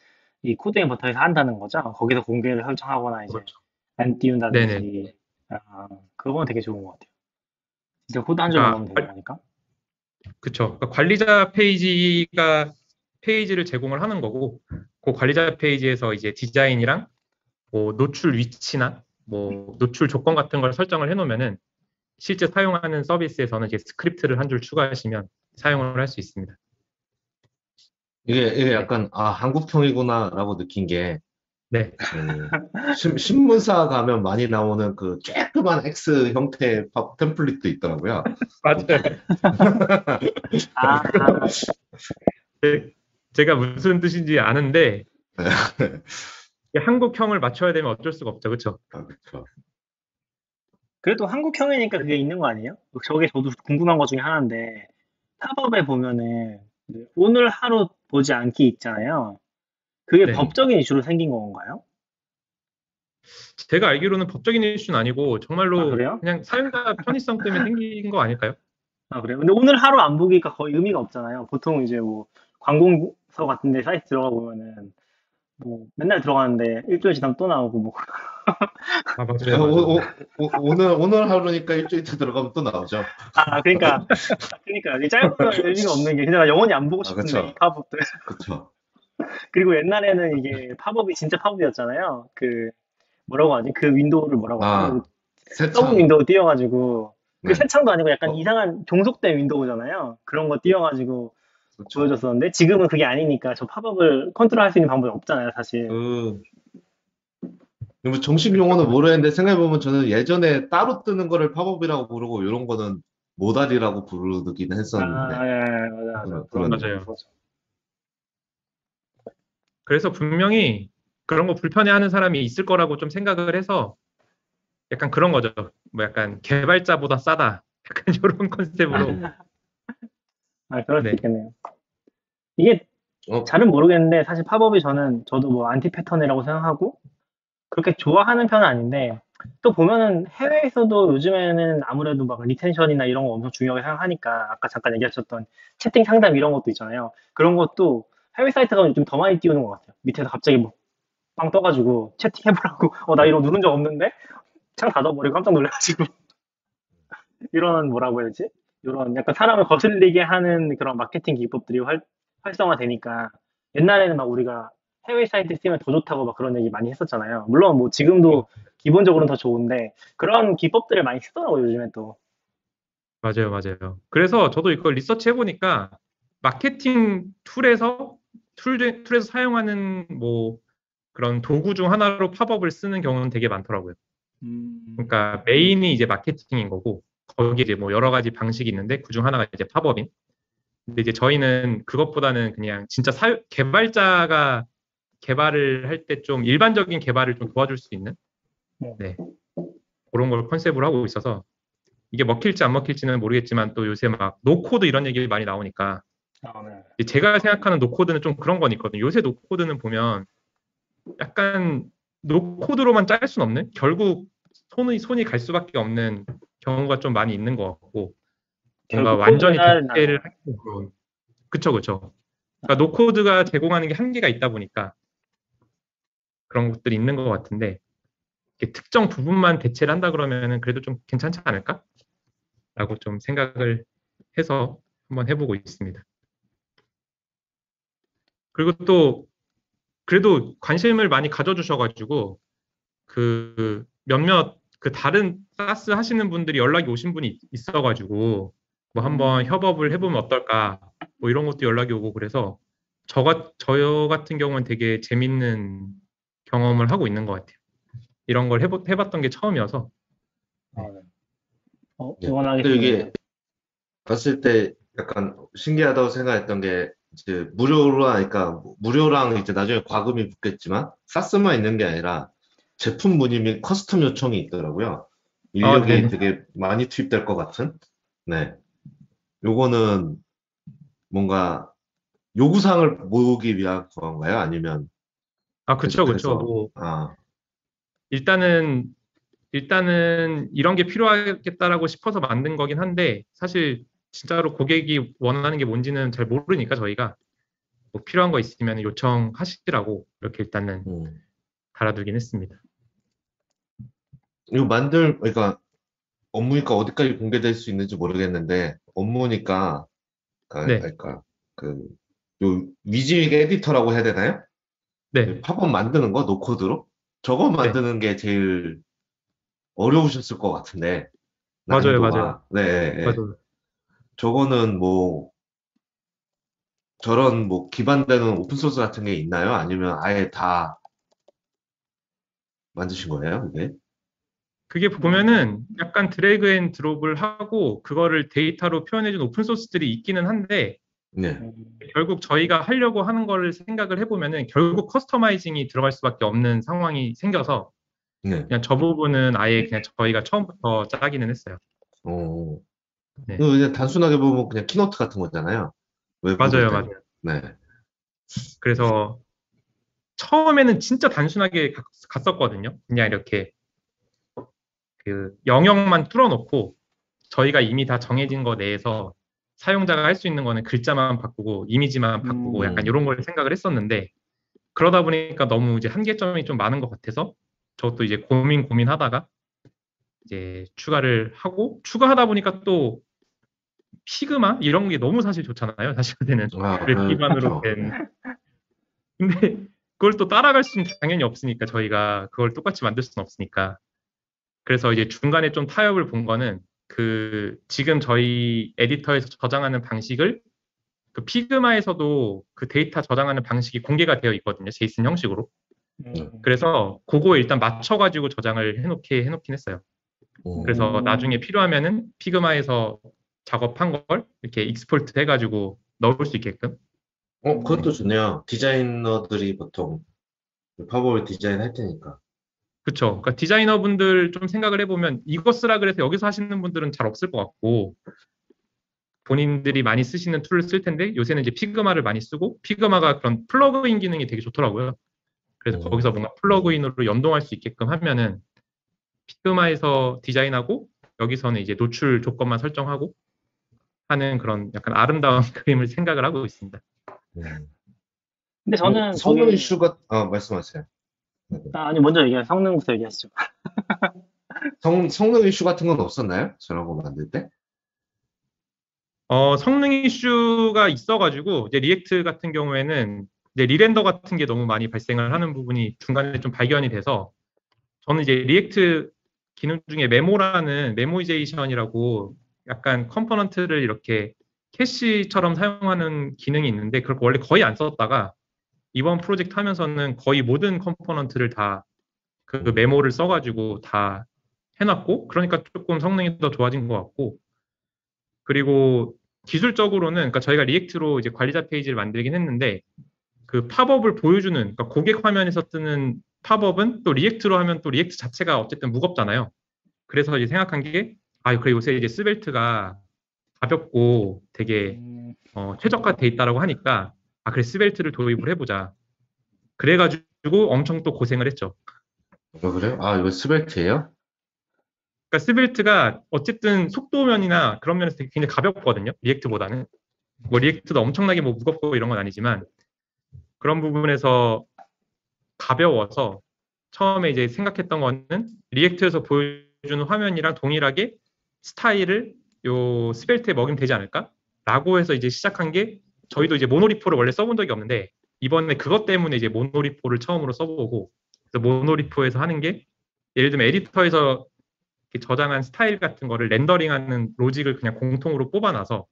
이 코드버터에서 한다는 거죠. 거기서 공개를 설정하거나 이제 그렇죠. 안 띄운다든지. 아, 그건 되게 좋은 것 같아요. 진짜 코드 한 줄만 아, 넣으면 되는 거니까. 그쵸. 그러니까 관리자 페이지가 페이지를 제공을 하는 거고, 그 관리자 페이지에서 이제 디자인이랑 뭐 노출 위치나 뭐 노출 조건 같은 걸 설정을 해놓으면은 실제 사용하는 서비스에서는 이제 스크립트를 한 줄 추가하시면 사용을 할 수 있습니다. 이게, 이게 약간, 아, 한국형이구나라고 느낀 게, 네. 그 신- 신문사 가면 많이 나오는 그 조그만 X 형태의 팝 template도 있더라고요. 맞아요. 아, [LAUGHS] 제가 무슨 뜻인지 아는데 네. 한국형을 맞춰야 되면 어쩔 수가 없죠. 그렇죠? 아, 그쵸. 그래도 한국형이니까 그게 있는 거 아니에요? 저게 저도 궁금한 것 중에 하나인데, 팝업에 보면은 오늘 하루 보지 않기 있잖아요. 그게 네. 법적인 이슈로 생긴 건가요? 제가 알기로는 법적인 이슈는 아니고 정말로 아, 그래요? 그냥 사용자 편의성 때문에 [LAUGHS] 생긴 거 아닐까요? 아, 그래요? 근데 오늘 하루 안 보기가 거의 의미가 없잖아요. 보통 이제 뭐 관공서 같은 데 사이트 들어가 보면은 뭐 맨날 들어가는데 일주일 지나면 또 나오고 뭐 [LAUGHS] 아, 오, 맞아요. 오, 오, 오늘, 오늘 하루니까 일주일 뒤 들어가면 또 나오죠. 아, 그러니까 그러니까 이게 짧으면 [LAUGHS] 의미가 없는 게 그냥 영원히 안 보고 아, 싶은데 그쵸. 이 팝업들. 그쵸. 그리고 옛날에는 이게 팝업이 진짜 팝업이었잖아요. 그 뭐라고 하지? 그 window를 뭐라고 아, 하지? 새창. 더블 window 띄워가지고 그 네. 새창도 아니고 약간 어. 이상한 종속된 window잖아요. 그런 거 띄워가지고 그쵸. 보여줬었는데 지금은 그게 아니니까 저 팝업을 컨트롤할 수 있는 방법이 없잖아요, 사실. 그, 뭐 정식 용어는 모르겠는데 생각해보면 저는 예전에 따로 뜨는 거를 팝업이라고 부르고 이런 거는 modal이라고 부르긴 했었는데. 아, 예, 예, 맞아, 맞아. 그런- 그런 맞아요. 거. 그래서 분명히 그런 거 불편해하는 사람이 있을 거라고 좀 생각을 해서 약간 그런 거죠. 뭐 약간 개발자보다 싸다. 약간 [LAUGHS] 이런 컨셉으로. [LAUGHS] 아, 그럴 네. 수 있겠네요. 이게 어. 잘은 모르겠는데 사실 팝업이 저는 저도 뭐 anti-pattern이라고 생각하고 그렇게 좋아하는 편은 아닌데 또 보면은 해외에서도 요즘에는 아무래도 막 retention이나 이런 거 엄청 중요하게 생각하니까 아까 잠깐 얘기하셨던 채팅 상담 이런 것도 있잖아요. 그런 것도 해외 사이트가 요즘 더 많이 띄우는 것 같아요. 밑에서 갑자기 뭐 빵 떠가지고 채팅해보라고 [LAUGHS] 어 나 이런 거 누른 적 없는데 창 닫아버리고 깜짝 놀라가지고 [LAUGHS] 이런 뭐라고 해야 되지? 이런 약간 사람을 거슬리게 하는 그런 마케팅 기법들이 활, 활성화되니까 옛날에는 막 우리가 해외 사이트 쓰면 더 좋다고 막 그런 얘기 많이 했었잖아요. 물론 뭐 지금도 기본적으로는 더 좋은데 그런 기법들을 많이 쓰더라고요, 요즘에 또. 맞아요, 맞아요. 그래서 저도 이걸 리서치 해보니까 마케팅 tool에서 tool, 중- tool에서 사용하는 뭐 그런 도구 중 하나로 팝업을 쓰는 경우는 되게 많더라고요. 그러니까 메인이 이제 마케팅인 거고 거기에 이제 뭐 여러 가지 방식이 있는데 그중 하나가 이제 팝업인. 근데 이제 저희는 그것보다는 그냥 진짜 사유, 개발자가 개발을 할 때 좀 일반적인 개발을 좀 도와줄 수 있는 네. 네. 그런 걸 컨셉으로 하고 있어서 이게 먹힐지 안 먹힐지는 모르겠지만 또 요새 막 no-code 이런 얘기 많이 나오니까 아, 네. 제가 생각하는 no-code는 좀 그런 건 있거든요. 요새 no-code는 보면 약간 no-code로만 짤 수는 없는 결국 손이 손이 갈 수밖에 없는 경우가 좀 많이 있는 것 같고 결국 완전히. 대체를 하기로 그쵸 그쵸 그러니까 no-code가 제공하는 게 한계가 있다 보니까 그런 것들이 있는 것 같은데 특정 부분만 대체를 한다 그러면은 그래도 좀 괜찮지 않을까? 라고 좀 생각을 해서 한번 해보고 있습니다. 그리고 또 그래도 관심을 많이 가져주셔가지고 그 몇몇 그 다른 사스 하시는 분들이 연락이 오신 분이 있어가지고 뭐 한번 협업을 해보면 어떨까 뭐 이런 것도 연락이 오고 그래서 저가 저 같은 경우는 되게 재밌는 경험을 하고 있는 것 같아요. 이런 걸 해보, 해봤던 게 처음이어서 아, 네. 어, 네. 응원하겠습니다. 근데 이게 봤을 때 약간 신기하다고 생각했던 게 이제 무료로 하니까 무료랑 이제 나중에 과금이 붙겠지만 SaaS만 있는 게 아니라 제품 문의 및 custom 요청이 있더라고요. 인력이 네. 되게 많이 투입될 것 같은. 네. 요거는 뭔가 요구사항을 모으기 위한 건가요? 아니면 아 그쵸 그쵸 뭐 아, 일단은 일단은 이런 게 필요하겠다라고 싶어서 만든 거긴 한데 사실 진짜로 고객이 원하는 게 뭔지는 잘 모르니까 저희가 뭐 필요한 거 있으면 요청하시라고 이렇게 일단은 음. 달아두긴 했습니다. 이거 만들, 그러니까 업무니까 어디까지 공개될 수 있는지 모르겠는데 업무니까, 아, 네. 그러니까 그, 요 WYSIWYG editor라고 해야 되나요? 네, 팝업 만드는 거 no-code로? 저거 만드는 게 제일 어려우셨을 것 같은데 맞아요, 난이도가. 맞아요. 네, 네. 맞아요. 저거는 뭐 저런 뭐 기반되는 open source 같은 게 있나요? 아니면 아예 다 만드신 거예요, 이게? 그게 보면은 약간 drag and drop을 하고 그거를 데이터로 표현해준 open source들이 있기는 한데 네. 음, 결국 저희가 하려고 하는 거를 생각을 해보면은 결국 customizing이 들어갈 수밖에 없는 상황이 생겨서 네. 그냥 저 부분은 아예 그냥 저희가 처음부터 짜기는 했어요. 어. 네. 그냥 단순하게 보면 그냥 Keynote 같은 거잖아요. 맞아요. 맞아요. 네. 그래서 처음에는 진짜 단순하게 갔- 갔었거든요. 그냥 이렇게 그 영역만 뚫어놓고 저희가 이미 다 정해진 거 내에서 사용자가 할 수 있는 거는 글자만 바꾸고 이미지만 바꾸고 음. 약간 이런 걸 생각을 했었는데 그러다 보니까 너무 이제 한계점이 좀 많은 것 같아서 저것도 이제 고민 고민하다가 이제 추가를 하고 추가하다 보니까 또 Figma 이런 게 너무 사실 좋잖아요. 사실 그때는 아, 웹 네, 기반으로. 된. 근데 그걸 또 따라갈 수는 당연히 없으니까 저희가 그걸 똑같이 만들 수는 없으니까. 그래서 이제 중간에 좀 타협을 본 거는 그 지금 저희 editor에서 저장하는 방식을 그 Figma에서도 그 데이터 저장하는 방식이 공개가 되어 있거든요. JSON 형식으로. 음, 그래서 그거에 일단 맞춰가지고 저장을 해놓게 해놓긴 했어요. 음. 그래서 음. 나중에 필요하면은 Figma에서 작업한 걸 이렇게 export 해가지고 넣을 수 있게끔 어, 그것도 좋네요. 디자이너들이 보통 팝업을 디자인 할 테니까. 그쵸. 그러니까 디자이너분들 좀 생각을 해보면 이거 쓰라 그래서 여기서 하시는 분들은 잘 없을 것 같고 본인들이 많이 쓰시는 tool을 쓸 텐데 요새는 이제 Figma를 많이 쓰고 Figma가 그런 plugin 기능이 되게 좋더라고요. 그래서 음. 거기서 뭔가 plugin으로 연동할 수 있게끔 하면은 Figma에서 디자인하고 여기서는 이제 노출 조건만 설정하고 하는 그런 약간 아름다운 [LAUGHS] 그림을 생각을 하고 있습니다. 음. 근데 저는 성능 거기- 이슈가, 아, 말씀하세요. 아, 아니 먼저 얘기해 성능부터 얘기하시죠. [LAUGHS] 성, 성능 이슈 같은 건 없었나요? 저런 거 만들 때? 어, 성능 이슈가 있어가지고, 이제 React 같은 경우에는 이제 rerender 같은 게 너무 많이 발생을 하는 부분이 중간에 좀 발견이 돼서, 저는 이제 React 기능 중에 memo라는 memoization이라고 약간 component를 이렇게 캐시처럼 사용하는 기능이 있는데, 그걸 원래 거의 안 썼다가, 이번 프로젝트 하면서는 거의 모든 component를 다 그 memo를 써가지고 다 해놨고, 그러니까 조금 성능이 더 좋아진 것 같고, 그리고 기술적으로는 그러니까 저희가 React로 이제 관리자 페이지를 만들긴 했는데 그 팝업을 보여주는 그러니까 고객 화면에서 뜨는 팝업은 또 React로 하면 또 React 자체가 어쨌든 무겁잖아요. 그래서 이제 생각한 게 아, 그래 요새 이제 Svelte가 가볍고 되게 음, 어, 최적화돼 있다라고 하니까 아 그래 Svelte를 도입을 해보자. 그래가지고 엄청 또 고생을 했죠. 어, 그래요? 아, 이거 Svelte예요? 그러니까 Svelte가 어쨌든 속도면이나 그런 면에서 되게 굉장히 가볍거든요. React보다는. 뭐 React도 엄청나게 뭐 무겁고 이런 건 아니지만 그런 부분에서 가벼워서 처음에 이제 생각했던 거는 React에서 보여주는 화면이랑 동일하게 스타일을 요 Svelte에 먹이면 되지 않을까? 라고 해서 이제 시작한 게 저희도 이제 monorepo를 원래 써본 적이 없는데 이번에 그것 때문에 이제 monorepo를 처음으로 써보고 그래서 monorepo에서 하는 게 예를 들면 editor에서 저장한 스타일 같은 거를 rendering하는 logic을 그냥 공통으로 뽑아놔서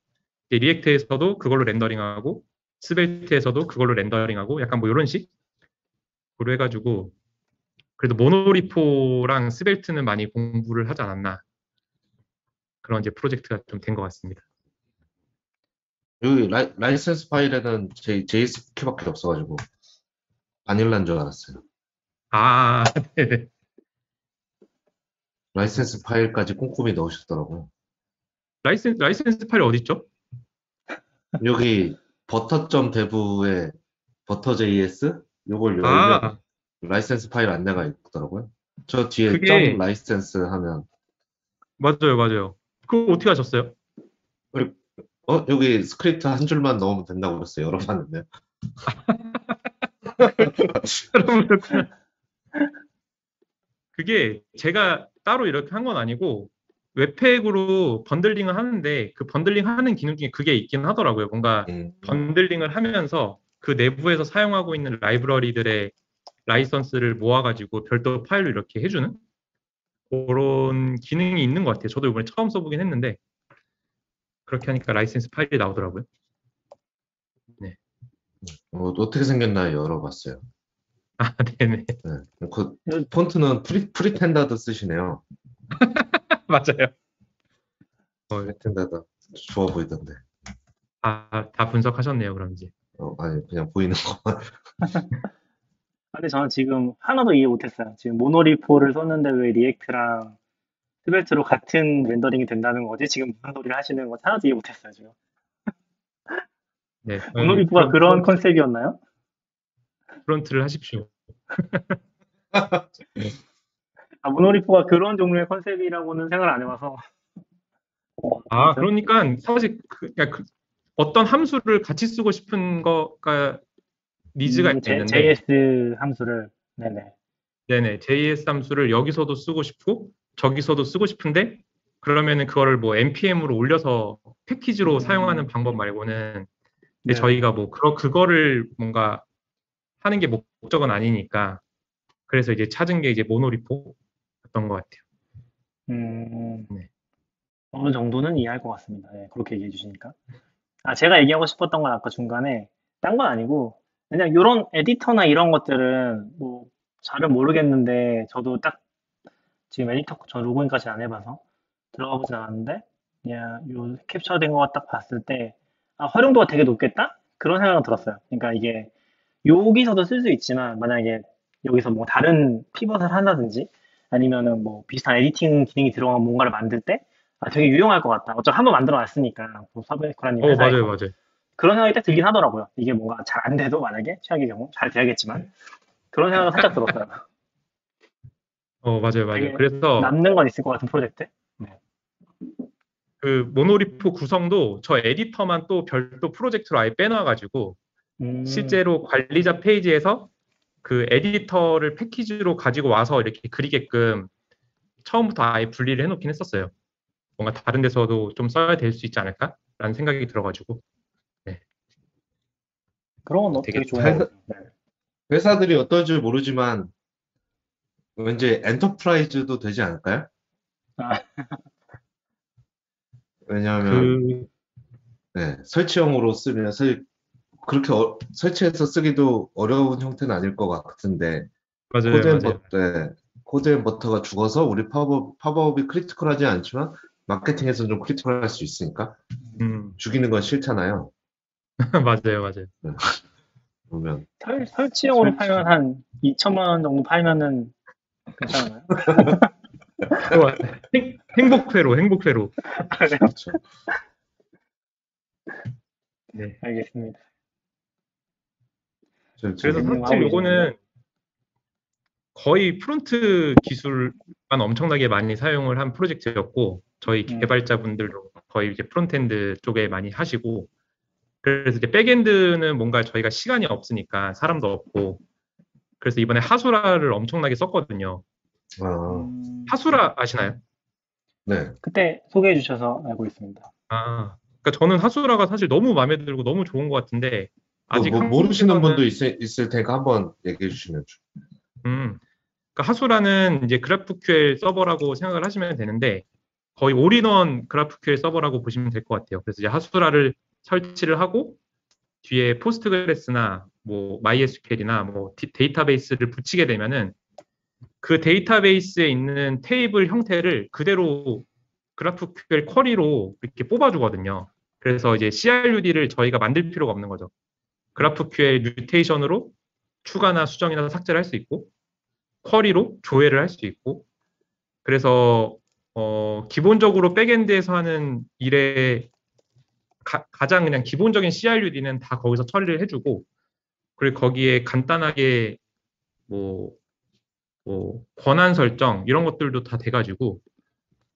React에서도 그걸로 rendering하고 Svelte에서도 그걸로 rendering하고 약간 뭐 이런 식으로 해가지고 그래도 monorepo랑 Svelte는 많이 공부를 하지 않았나 그런 이제 프로젝트가 좀 된 것 같습니다. 여기 라이, 라이센스 파일에는 J, JS 키밖에 없어가지고 vanilla인 줄 알았어요. 아, 네네. 라이센스 파일까지 꼼꼼히 넣으셨더라고요. 라이센스, 라이센스 파일 어디 있죠? 여기 버터.dev에 버터.js 요걸 열면 아, 라이센스 파일 안내가 있더라고요. 저 뒤에 그게- 점 라이센스 하면 맞아요, 맞아요. 그거 어떻게 하셨어요? 어 여기 스크립트 한 줄만 넣으면 된다고 그랬어요. 열어봤는데 [LAUGHS] 여러분들 그게 제가 따로 이렇게 한 건 아니고 webpack으로 bundling을 하는데 그 bundling 하는 기능 중에 그게 있긴 하더라고요. 뭔가 음, bundling을 하면서 그 내부에서 사용하고 있는 라이브러리들의 라이선스를 모아가지고 별도 파일로 이렇게 해주는 그런 기능이 있는 것 같아요. 저도 이번에 처음 써보긴 했는데 그렇게 하니까 라이센스 파일이 나오더라고요. 어, 어떻게 생겼나 열어봤어요. 아, [LAUGHS] 네네. 네. 그 폰트는 프리, Pretendard 쓰시네요. [LAUGHS] 맞아요. Pretendard 좋아 보이던데. 아, 다 분석하셨네요, 그럼 이제. 어, 아니 그냥 보이는 것만. [LAUGHS] 근데 저는 지금 하나도 이해 못했어요. 지금 monorepo를 썼는데 왜 React랑 Svelte로 같은 렌더링이 된다는 거지? 지금 무슨 소리를 하시는 건지 하나도 이해 못했어요, 지금. [LAUGHS] 네. [LAUGHS] monorepo가 프론- 그런 컨셉이었나요? front를 하십시오. [LAUGHS] 아, monorepo가 그런 종류의 컨셉이라고는 생각을 안 해봐서. 아, 그러니까 사실 그, 그러니까 그 어떤 함수를 같이 쓰고 싶은 거가 needs가 음, 있는데, JS 함수를. 네네. 네네, JS 함수를 여기서도 쓰고 싶고 저기서도 쓰고 싶은데 그러면은 그거를 뭐 npm으로 올려서 패키지로 음. 사용하는 방법 말고는 근데 네. 저희가 뭐 그러 그거를 뭔가 하는 게 목적은 아니니까 그래서 이제 찾은 게 이제 모노리포였던 것 같아요. 음, 네. 어느 정도는 이해할 것 같습니다. 네, 그렇게 얘기해 주시니까. 아, 제가 얘기하고 싶었던 건 아까 중간에 딴 건 아니고, 그냥 이런 에디터나 이런 것들은 뭐 잘은 모르겠는데, 저도 딱 지금 에디터 저 로그인까지 안 해봐서 들어가 보진 않았는데, 그냥 요 캡처된 거 딱 봤을 때, 아, 활용도가 되게 높겠다? 그런 생각은 들었어요. 그러니까 이게 여기서도 쓸 수 있지만, 만약에 여기서 뭐 다른 피벗을 한다든지, 아니면은 뭐 비슷한 에디팅 기능이 들어간 뭔가를 만들 때 아, 되게 유용할 것 같다. 어차피 한번 만들어 놨으니까 뭐 사베코라님 어, 맞아요, 맞아요. 그런 생각이 딱 들긴 하더라고요. 이게 뭔가 잘 안 돼도 만약에 최악의 경우 잘 돼야겠지만 그런 생각은 살짝 들었어요. 어, 맞아요, 맞아요. 그래서 남는 건 있을 것 같은 프로젝트. 그 모노리포 구성도 저 에디터만 또 별도 프로젝트로 아예 빼놔가지고 음, 실제로 관리자 페이지에서 그 에디터를 패키지로 가지고 와서 이렇게 그리게끔 처음부터 아예 분리를 해놓긴 했었어요. 뭔가 다른 데서도 좀 써야 될 수 있지 않을까라는 생각이 들어가지고 그런 건 되게 되게 같아요. 네. 회사들이 어떨지 모르지만 왠지 enterprise도 되지 않을까요? 아. [LAUGHS] 왜냐하면 그 네, 설치형으로 쓰면 설, 그렇게 어- 설치해서 쓰기도 어려운 형태는 아닐 것 같은데 맞아요, Code and 맞아요. 버, 네, Code and Butter가 죽어서 우리 팝업, 팝업이 critical하지 않지만 마케팅에서는 좀 critical할 수 있으니까 음, 죽이는 건 싫잖아요. [LAUGHS] 맞아요, 맞아요. 그러면 설, 설치용으로 설치. 팔면 한 2천만 원 정도 팔면은 괜찮아요. 행, 행복회로, 행복회로. 그렇죠. 네. 알겠습니다. 저- 그래서 저기 음, 사실 하고 요거는 거의 front 기술만 엄청나게 많이 사용을 한 프로젝트였고 저희 음. 개발자분들도 거의 이제 frontend 쪽에 많이 하시고 그래서 이제 backend는 뭔가 저희가 시간이 없으니까 사람도 없고 그래서 이번에 Hasura를 엄청나게 썼거든요. 아, 음, Hasura 아시나요? 네. 그때 소개해 주셔서 알고 있습니다. 아, 그러니까 저는 Hasura가 사실 너무 마음에 들고 너무 좋은 것 같은데 아직 뭐, 모르시는 한국에서는- 분도 있을, 있을 테니까 한번 얘기해 주시면 좋- 음, 그러니까 Hasura는 이제 GraphQL 서버라고 생각을 하시면 되는데 거의 all-in-one GraphQL 서버라고 보시면 될 것 같아요. 그래서 이제 Hasura를 설치를 하고 뒤에 Postgres나 뭐 MySQL이나 뭐 디- 데이터베이스를 붙이게 되면은 그 데이터베이스에 있는 테이블 형태를 그대로 GraphQL query로 이렇게 뽑아주거든요. 그래서 이제 CRUD를 저희가 만들 필요가 없는 거죠. GraphQL mutation으로 추가나 수정이나 삭제를 할 수 있고 query로 조회를 할 수 있고 그래서 어, 기본적으로 backend에서 하는 일에 가, 장 그냥 기본적인 CRUD는 다 거기서 처리를 해주고 그리고 거기에 간단하게 뭐, 뭐 권한 설정 이런 것들도 다 돼가지고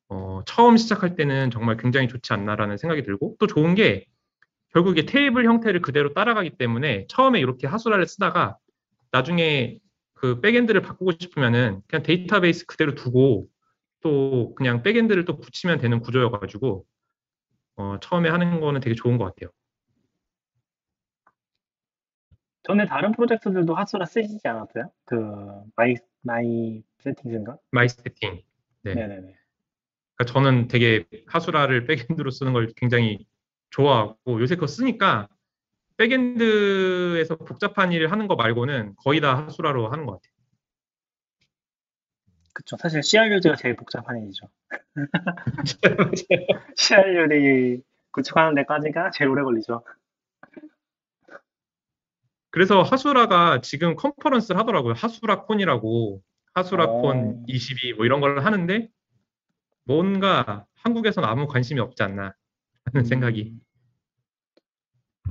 어, 처음 시작할 때는 정말 굉장히 좋지 않나라는 생각이 들고 또 좋은 게 결국에 테이블 형태를 그대로 따라가기 때문에 처음에 이렇게 Hasura를 쓰다가 나중에 그 backend를 바꾸고 싶으면은 그냥 데이터베이스 그대로 두고 또 그냥 backend를 또 붙이면 되는 구조여가지고 어, 처음에 하는 거는 되게 좋은 것 같아요. 전에 다른 프로젝트들도 Hasura 쓰시지 않았어요? 그 my my setting인가? my setting. 네. 네네네. 그러니까 저는 되게 Hasura를 backend로 쓰는 걸 굉장히 좋아하고 요새 그거 쓰니까 backend에서 복잡한 일을 하는 거 말고는 거의 다 Hasura로 하는 것 같아요. 그쵸. 사실 CRUD가 제일 복잡한 일이죠. [LAUGHS] CRUD 구축하는 데까지가 제일 오래 걸리죠. 그래서 하수라가 지금 컨퍼런스를 하더라고요. 하수라콘이라고 하수라콘 어. 22 뭐 이런 걸 하는데 뭔가 한국에서는 아무 관심이 없지 않나 하는 생각이 음.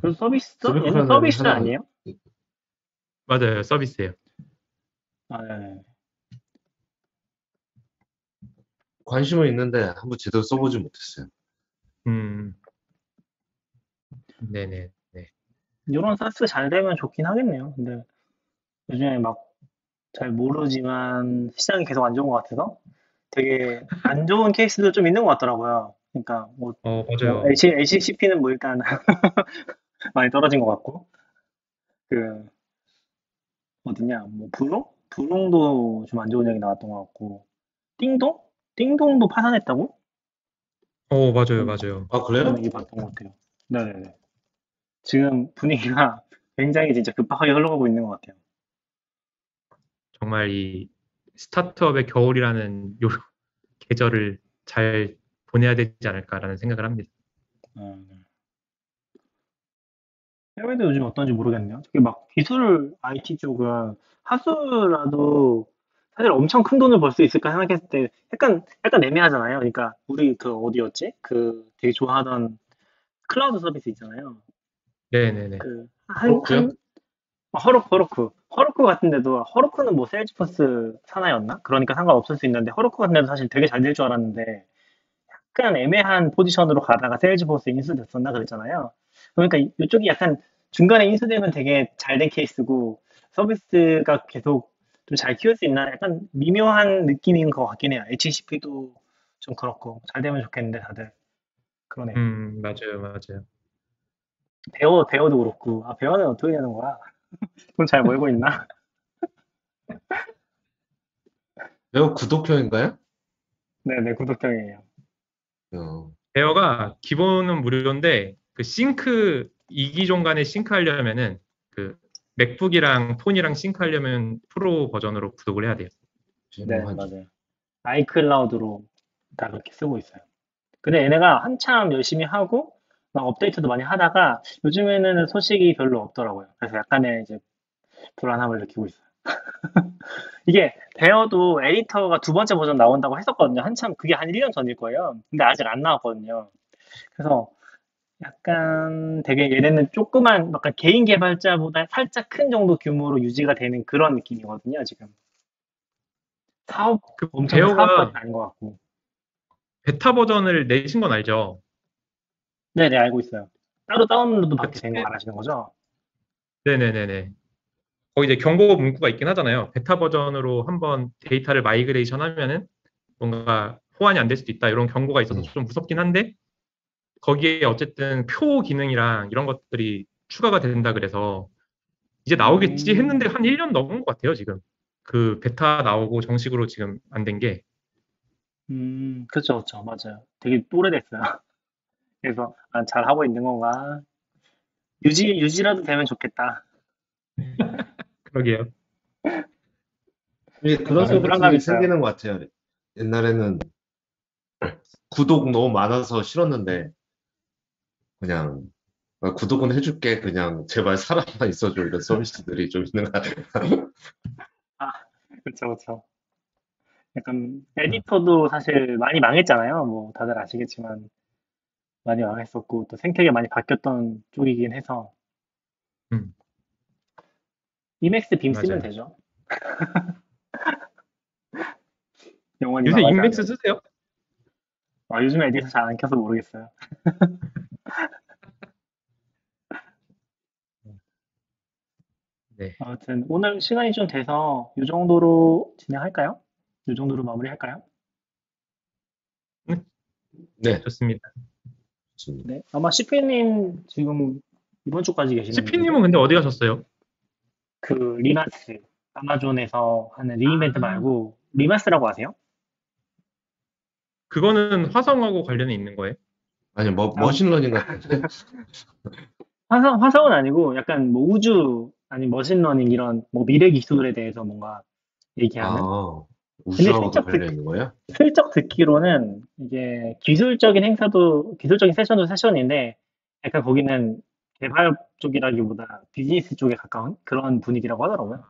그래서 서비스? 서비스 얘는 서비스 하나- 아니에요? 맞아요. 서비스예요. 아, 네. 관심은 있는데 한번 제대로 써보지 못했어요. 음. 네네. 네. 이런 사스 잘 되면 좋긴 하겠네요. 근데 요즘에 막 잘 모르지만 시장이 계속 안 좋은 것 같아서 되게 안 좋은 케이스도 좀 있는 것 같더라고요. 그러니까 뭐 어, 맞아요. H, HCP는 뭐 일단 [LAUGHS] 많이 떨어진 것 같고 그 어디냐 뭐 부롱? 부롱도 좀 안 좋은 얘기 나왔던 것 같고 띵동? 띵동도 파산했다고? 어, 맞아요. 맞아요. 아, 그래요? 그런 얘기 봤던 것 같아요. 네네네. 지금 분위기가 [LAUGHS] 굉장히 진짜 급박하게 흘러가고 있는 것 같아요. 정말 이 스타트업의 겨울이라는 요 [LAUGHS] 계절을 잘 보내야 되지 않을까라는 생각을 합니다. 음. 해외도 요즘 어떤지 모르겠네요. 특히 막 기술 IT 쪽은 Hasura도 사실 엄청 큰 돈을 벌 수 있을까 생각했을 때 약간 약간 애매하잖아요. 그러니까 우리 그 어디였지? 그 되게 좋아하던 클라우드 서비스 있잖아요. 네네네. 그 한? 한 아, Heroku Heroku Heroku 같은 데도 Heroku는 뭐 Salesforce 산하였나? 그러니까 상관없을 수 있는데 Heroku 같은 데도 사실 되게 잘 될 줄 알았는데 약간 애매한 포지션으로 가다가 Salesforce 인수됐었나 그랬잖아요. 그러니까 이- 이쪽이 약간 중간에 인수되면 되게 잘 된 케이스고 서비스가 계속 좀 잘 키울 수 있나 약간 미묘한 느낌인 것 같긴 해요. HCP도 좀 그렇고 잘 되면 좋겠는데 다들 그러네요. 음, 맞아요. 맞아요. 배어 배어도 그렇고 아 배어는 어떻게 되는 거야? [LAUGHS] 돈 잘 벌고 있나? [LAUGHS] 이거 구독형인가요? 네네 구독형이에요. 어, Bear가 기본은 무료인데 그 싱크 이기종 간에 싱크 하려면은 그 MacBook이랑 폰이랑 싱크 하려면 프로 버전으로 구독을 해야 돼요. 네 한- 맞아요. iCloud로 다 그렇게 쓰고 있어요. 근데 얘네가 한참 열심히 하고 막 업데이트도 많이 하다가 요즘에는 소식이 별로 없더라고요. 그래서 약간의 이제 불안함을 느끼고 있어요. [LAUGHS] 이게 Bear도 에디터가 두 번째 버전 나온다고 했었거든요. 한참 그게 한 1년 전일 거예요. 근데 아직 안 나왔거든요. 그래서 약간 되게 얘네는 조그만 약간 개인 개발자보다 살짝 큰 정도 규모로 유지가 되는 그런 느낌이거든요, 지금. 사업 그 엄청 제어가 사업까지는 아닌 것 같고. 베타 버전을 내신 건 알죠? 네네 알고 있어요. 따로 다운로드 받게 된거 그치. 말하시는 거죠? 네네네네. 거기 이제 경고 문구가 있긴 하잖아요. 베타 버전으로 한번 데이터를 migration 하면은 뭔가 호환이 안 될 수도 있다. 이런 경고가 있어서 음. 좀 무섭긴 한데 거기에 어쨌든 표 기능이랑 이런 것들이 추가가 된다 그래서 이제 나오겠지 음. 했는데 한 1년 넘은 것 같아요, 지금. 그 베타 나오고 정식으로 지금 안 된 게. 음, 그렇죠, 그렇죠, 맞아요. 되게 오래됐어요. 그래서 아, 잘 하고 있는 건가? 유지 유지라도 되면 좋겠다. [LAUGHS] 그러게요. 그런 생각이 있어요. 생기는 것 같아요. 옛날에는 구독 너무 많아서 싫었는데 그냥 아, 구독은 해줄게 그냥 제발 살아만 있어줘 이런 서비스들이 좀 있는 것 같아요. 그렇죠, 그렇죠. 약간 에디터도 사실 많이 망했잖아요. 뭐 다들 아시겠지만 많이 망했었고 또 생태계 많이 바뀌었던 쪽이긴 해서 음. 이맥스 빔 쓰면 맞아요. 되죠. [LAUGHS] 영원히 요새 망하지 인맥스 않는. 쓰세요? 아, 요즘에 에디터 잘 안 켜서 모르겠어요. [LAUGHS] 네. 아무튼 오늘 시간이 좀 돼서 이 정도로 진행할까요? 이 정도로 마무리할까요? 네, 좋습니다. 좋습니다. 네. 아마 CP님 지금 이번 주까지 계시는 CP님은 근데 어디 가셨어요? 그 re:MARS 아마존에서 하는 re:Invent 아. 말고 re:MARS라고 아세요? 그거는 화성하고 관련이 있는 거예요? 아니 뭐 machine learning 같은 [LAUGHS] 화성 화성은 아니고 약간 뭐 우주 아니 machine learning 이런 뭐 미래 기술에 대해서 뭔가 얘기하는 아 관련 있는 거예요? 슬쩍 듣기로는 이게 기술적인 행사도 기술적인 세션도 세션인데 약간 거기는 개발 쪽이라기보다 비즈니스 쪽에 가까운 그런 분위기라고 하더라고요.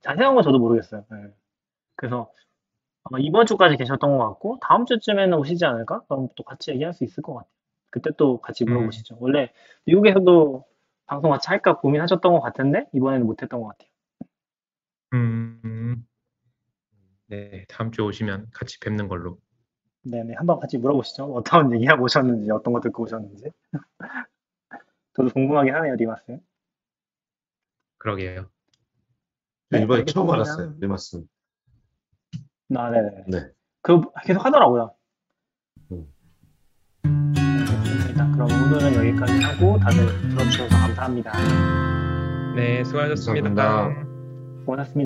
자세한 건 저도 모르겠어요. 네. 그래서 아마 이번 주까지 계셨던 것 같고 다음 주쯤에는 오시지 않을까? 그럼 또 같이 얘기할 수 있을 것 같아요. 그때 또 같이 음. 물어보시죠. 원래 미국에서도 방송 같이 할까 고민하셨던 것 같은데 이번에는 못했던 것 같아요. 음, 네, 다음 주에 오시면 같이 뵙는 걸로. 네네 한번 같이 물어보시죠. 어떤 [LAUGHS] 얘기하고 오셨는지 어떤 거 듣고 오셨는지. [LAUGHS] 저도 궁금하긴 하네요, re:MARS. 그러게요. 네, 이번에 처음. 알았어요. re:MARS. 아, 네네. 네. 그 계속 하더라고요. 음. 그럼 오늘은 여기까지 하고 다들 들어주셔서 감사합니다. 네, 수고하셨습니다. 감사합니다. 고맙습니다.